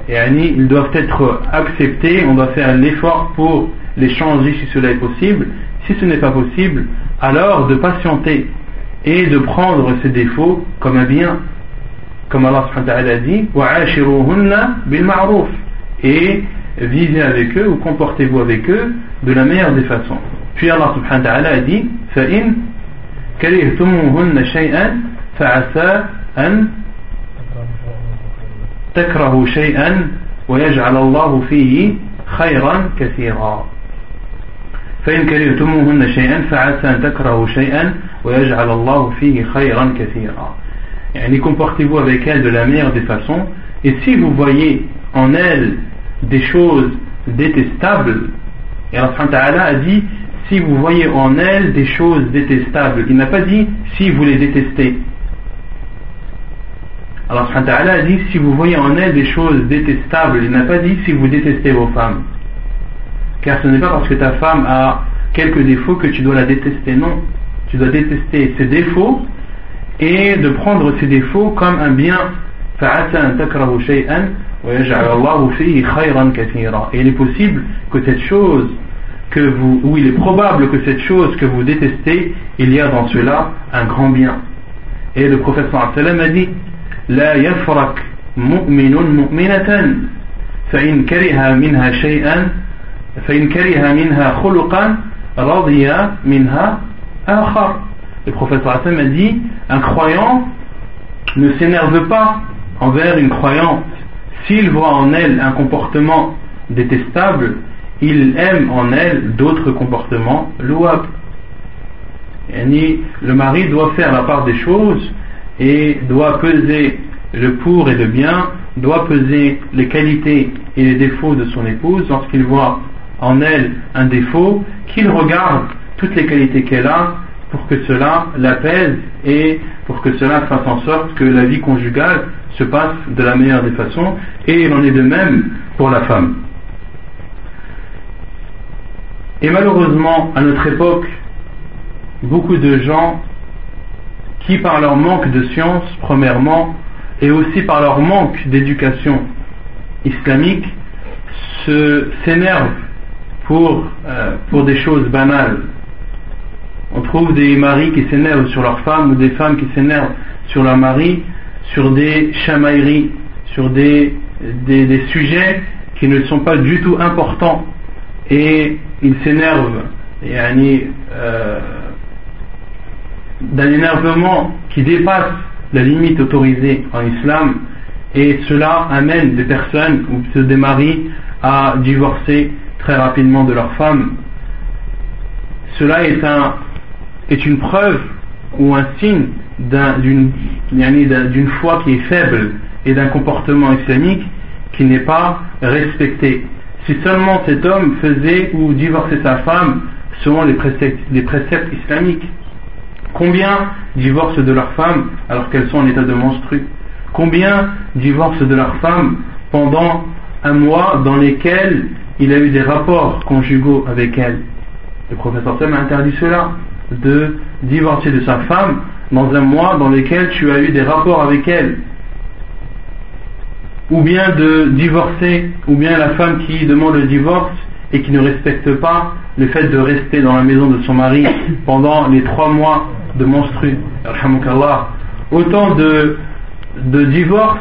ils doivent être acceptés, on doit faire l'effort pour les changer si cela est possible. Si ce n'est pas possible, alors de patienter et de prendre ces défauts comme un bien. Comme Allah a dit, et vivez avec eux ou comportez-vous avec eux de la meilleure des façons. Puis Allah a dit, فعسى أن تكرهوا شيئا ويجعل الله فيه خيرا كثيرا فإن كرهتموهن شيئا فعسى أن تكرهوا شيئا ويجعل الله فيه خيرا كثيرا يعني comportez-vous avec elle de la meilleure des façons et si vous voyez en elle des choses détestables et Allah a dit si vous voyez en elle des choses détestables il n'a pas dit si vous les détestez Alors Allah a dit si vous voyez en elle des choses détestables, il n'a pas dit si vous détestez vos femmes. Car ce n'est pas parce que ta femme a quelques défauts que tu dois la détester, non. Tu dois détester ses défauts et de prendre ces défauts comme un bien. Et il est possible que cette chose que vous, ou il est probable que cette chose que vous détestez, il y a dans cela un grand bien. Et le sallam a dit لا يفرك مؤمن مؤمنة فإن كره منها شيئا فإن كره منها خلقا رضي منها آخر Le prophète sallam a dit un croyant ne s'énerve pas envers une croyante s'il voit en elle un comportement détestable il aime en elle d'autres comportements louables. Le mari doit faire la part des choses et doit peser le pour et le bien, doit peser les qualités et les défauts de son épouse lorsqu'il voit en elle un défaut, qu'il regarde toutes les qualités qu'elle a pour que cela l'apaise et pour que cela fasse en sorte que la vie conjugale se passe de la meilleure des façons et il en est de même pour la femme. Et malheureusement, à notre époque, beaucoup de gens qui, par leur manque de science, premièrement, et aussi par leur manque d'éducation islamique, s'énervent pour, euh, pour des choses banales. On trouve des maris qui s'énervent sur leurs femmes ou des femmes qui s'énervent sur leur mari sur des chamailleries, sur des, des, sujets qui ne sont pas du tout importants et il s'énerve euh, d'un énervement qui dépasse la limite autorisée en islam et cela amène des personnes ou des maris à divorcer très rapidement de leur femme. Cela est, un, est une preuve ou un signe d'une foi qui est faible et d'un comportement islamique qui n'est pas respecté si seulement cet homme faisait ou divorçait sa femme selon les préceptes islamiques. Combien divorcent de leurs femmes alors qu'elles sont en état de menstru Combien divorcent de leurs femmes pendant un mois dans lesquels il a eu des rapports conjugaux avec elles Le professeur Sam a interdit cela, de divorcer de sa femme dans un mois dans lequel tu as eu des rapports avec elle. Ou bien de divorcer, ou bien la femme qui demande le divorce et qui ne respecte pas le fait de rester dans la maison de son mari pendant les trois mois de monstru. Autant de, de divorces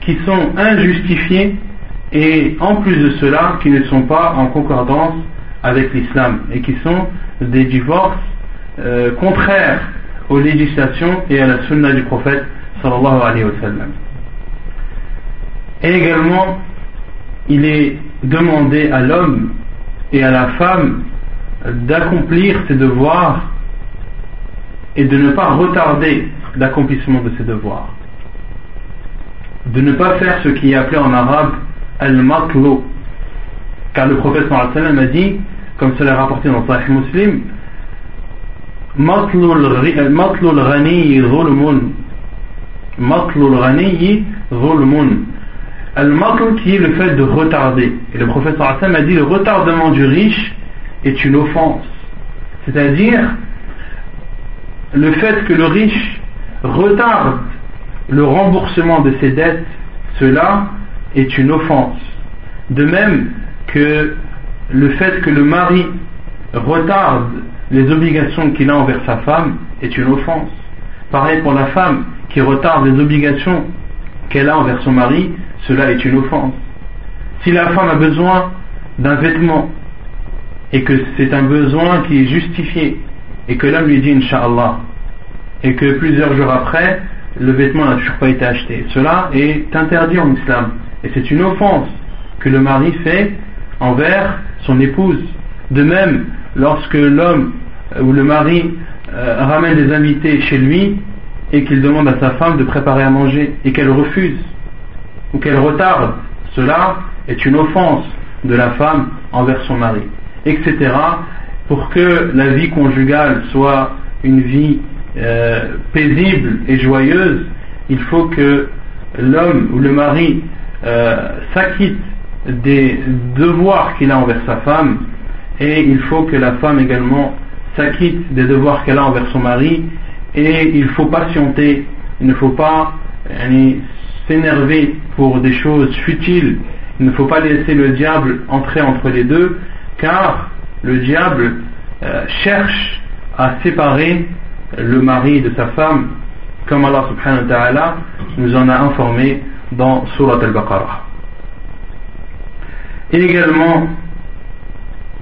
qui sont injustifiés et en plus de cela qui ne sont pas en concordance avec l'islam et qui sont des divorces euh, contraires aux législations et à la sunna du prophète sallallahu alayhi wa sallam. Et également, il est demandé à l'homme et à la femme d'accomplir ses devoirs et de ne pas retarder l'accomplissement de ses devoirs. De ne pas faire ce qui est appelé en arabe al-matlo. Car le prophète sallam a dit, comme cela est rapporté dans Sahih Muslim, matlu al-ghani zulmun. Matlu al-ghani zulmun Al-Matl qui est le fait de retarder. Et le prophète sallam a dit le retardement du riche est une offense. C'est-à-dire le fait que le riche retarde le remboursement de ses dettes, cela est une offense. De même que le fait que le mari retarde les obligations qu'il a envers sa femme est une offense. Pareil pour la femme qui retarde les obligations qu'elle a envers son mari, cela est une offense. Si la femme a besoin d'un vêtement et que c'est un besoin qui est justifié et que l'homme lui dit Inch'Allah et que plusieurs jours après le vêtement n'a toujours pas été acheté, cela est interdit en islam et c'est une offense que le mari fait envers son épouse. De même, lorsque l'homme ou le mari euh, ramène des invités chez lui et qu'il demande à sa femme de préparer à manger et qu'elle refuse, ou qu'elle retarde, cela est une offense de la femme envers son mari, etc. Pour que la vie conjugale soit une vie euh, paisible et joyeuse, il faut que l'homme ou le mari euh, s'acquitte des devoirs qu'il a envers sa femme et il faut que la femme également s'acquitte des devoirs qu'elle a envers son mari et il faut patienter, il ne faut pas s'énerver pour des choses futiles, il ne faut pas laisser le diable entrer entre les deux car le diable euh, cherche à séparer le mari de sa femme comme Allah subhanahu wa ta'ala nous en a informé dans Surat al-Baqarah. Et également,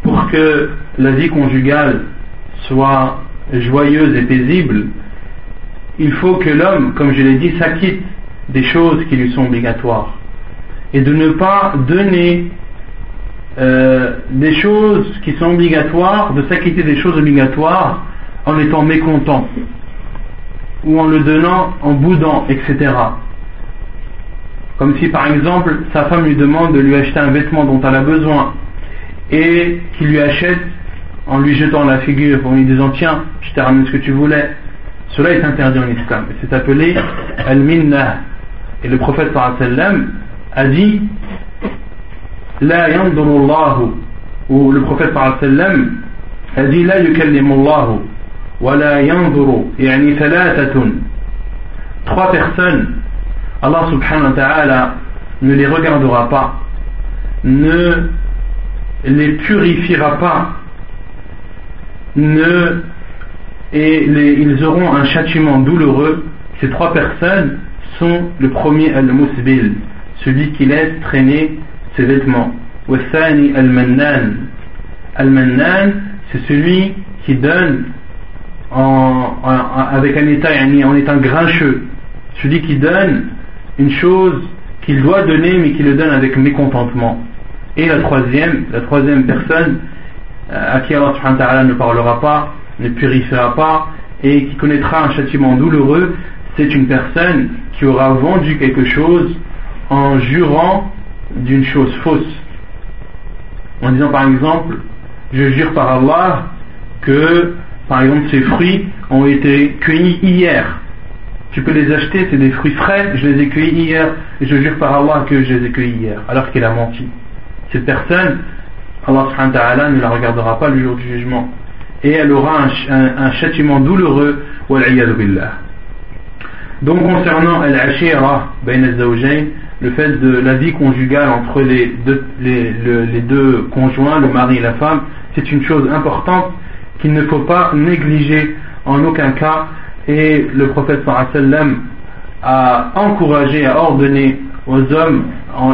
pour que la vie conjugale soit joyeuse et paisible, il faut que l'homme, comme je l'ai dit, s'acquitte des choses qui lui sont obligatoires. Et de ne pas donner euh, des choses qui sont obligatoires, de s'acquitter des choses obligatoires en étant mécontent ou en le donnant en boudant, etc. Comme si par exemple sa femme lui demande de lui acheter un vêtement dont elle a besoin et qu'il lui achète en lui jetant la figure, en lui disant tiens, je t'ai ramené ce que tu voulais. Cela est interdit en islam. C'est appelé al-minna. Et le prophète sallam a dit la yandurullahu, où le prophète sallam a dit La yukallimullahu, wa la yanduru, yani thalathatun. Trois personnes, Allah subhanahu wa ta'ala ne les regardera pas, ne les purifiera pas, ne, et ils auront un châtiment douloureux. Ces trois personnes sont le premier al-musbil, celui qui laisse traîner ses vêtements. Wassani al-Mannan. Al-Mannan, c'est celui qui donne en, avec un état, en étant grincheux. Celui qui donne une chose qu'il doit donner, mais qui le donne avec mécontentement. Et la troisième, la troisième personne euh, à qui Allah ne parlera pas, ne purifiera pas, et qui connaîtra un châtiment douloureux, c'est une personne qui aura vendu quelque chose en jurant d'une chose fausse. En disant par exemple, je jure par Allah que par exemple, ces fruits ont été cueillis hier. Tu peux les acheter, c'est des fruits frais, je les ai cueillis hier, et je jure par Allah que je les ai cueillis hier, alors qu'il a menti. Cette personne, Allah ne la regardera pas le jour du jugement. Et elle aura un, châtiment douloureux, billah. Donc concernant al-ashira, le fait de la vie conjugale entre les deux, conjoints, le mari et la femme, c'est une chose importante qu'il ne faut pas négliger en aucun cas et le prophète sallam a encouragé, a ordonné aux hommes,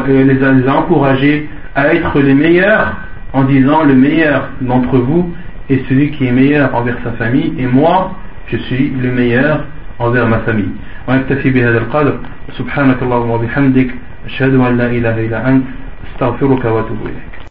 et les a encouragés à être les meilleurs en disant le meilleur d'entre vous est celui qui est meilleur envers sa famille et moi je suis le meilleur envers ma famille. ونكتفي بهذا القدر. سبحانك اللهم وبحمدك أشهد أن لا إله إلا أنت أستغفرك وأتوب إليك.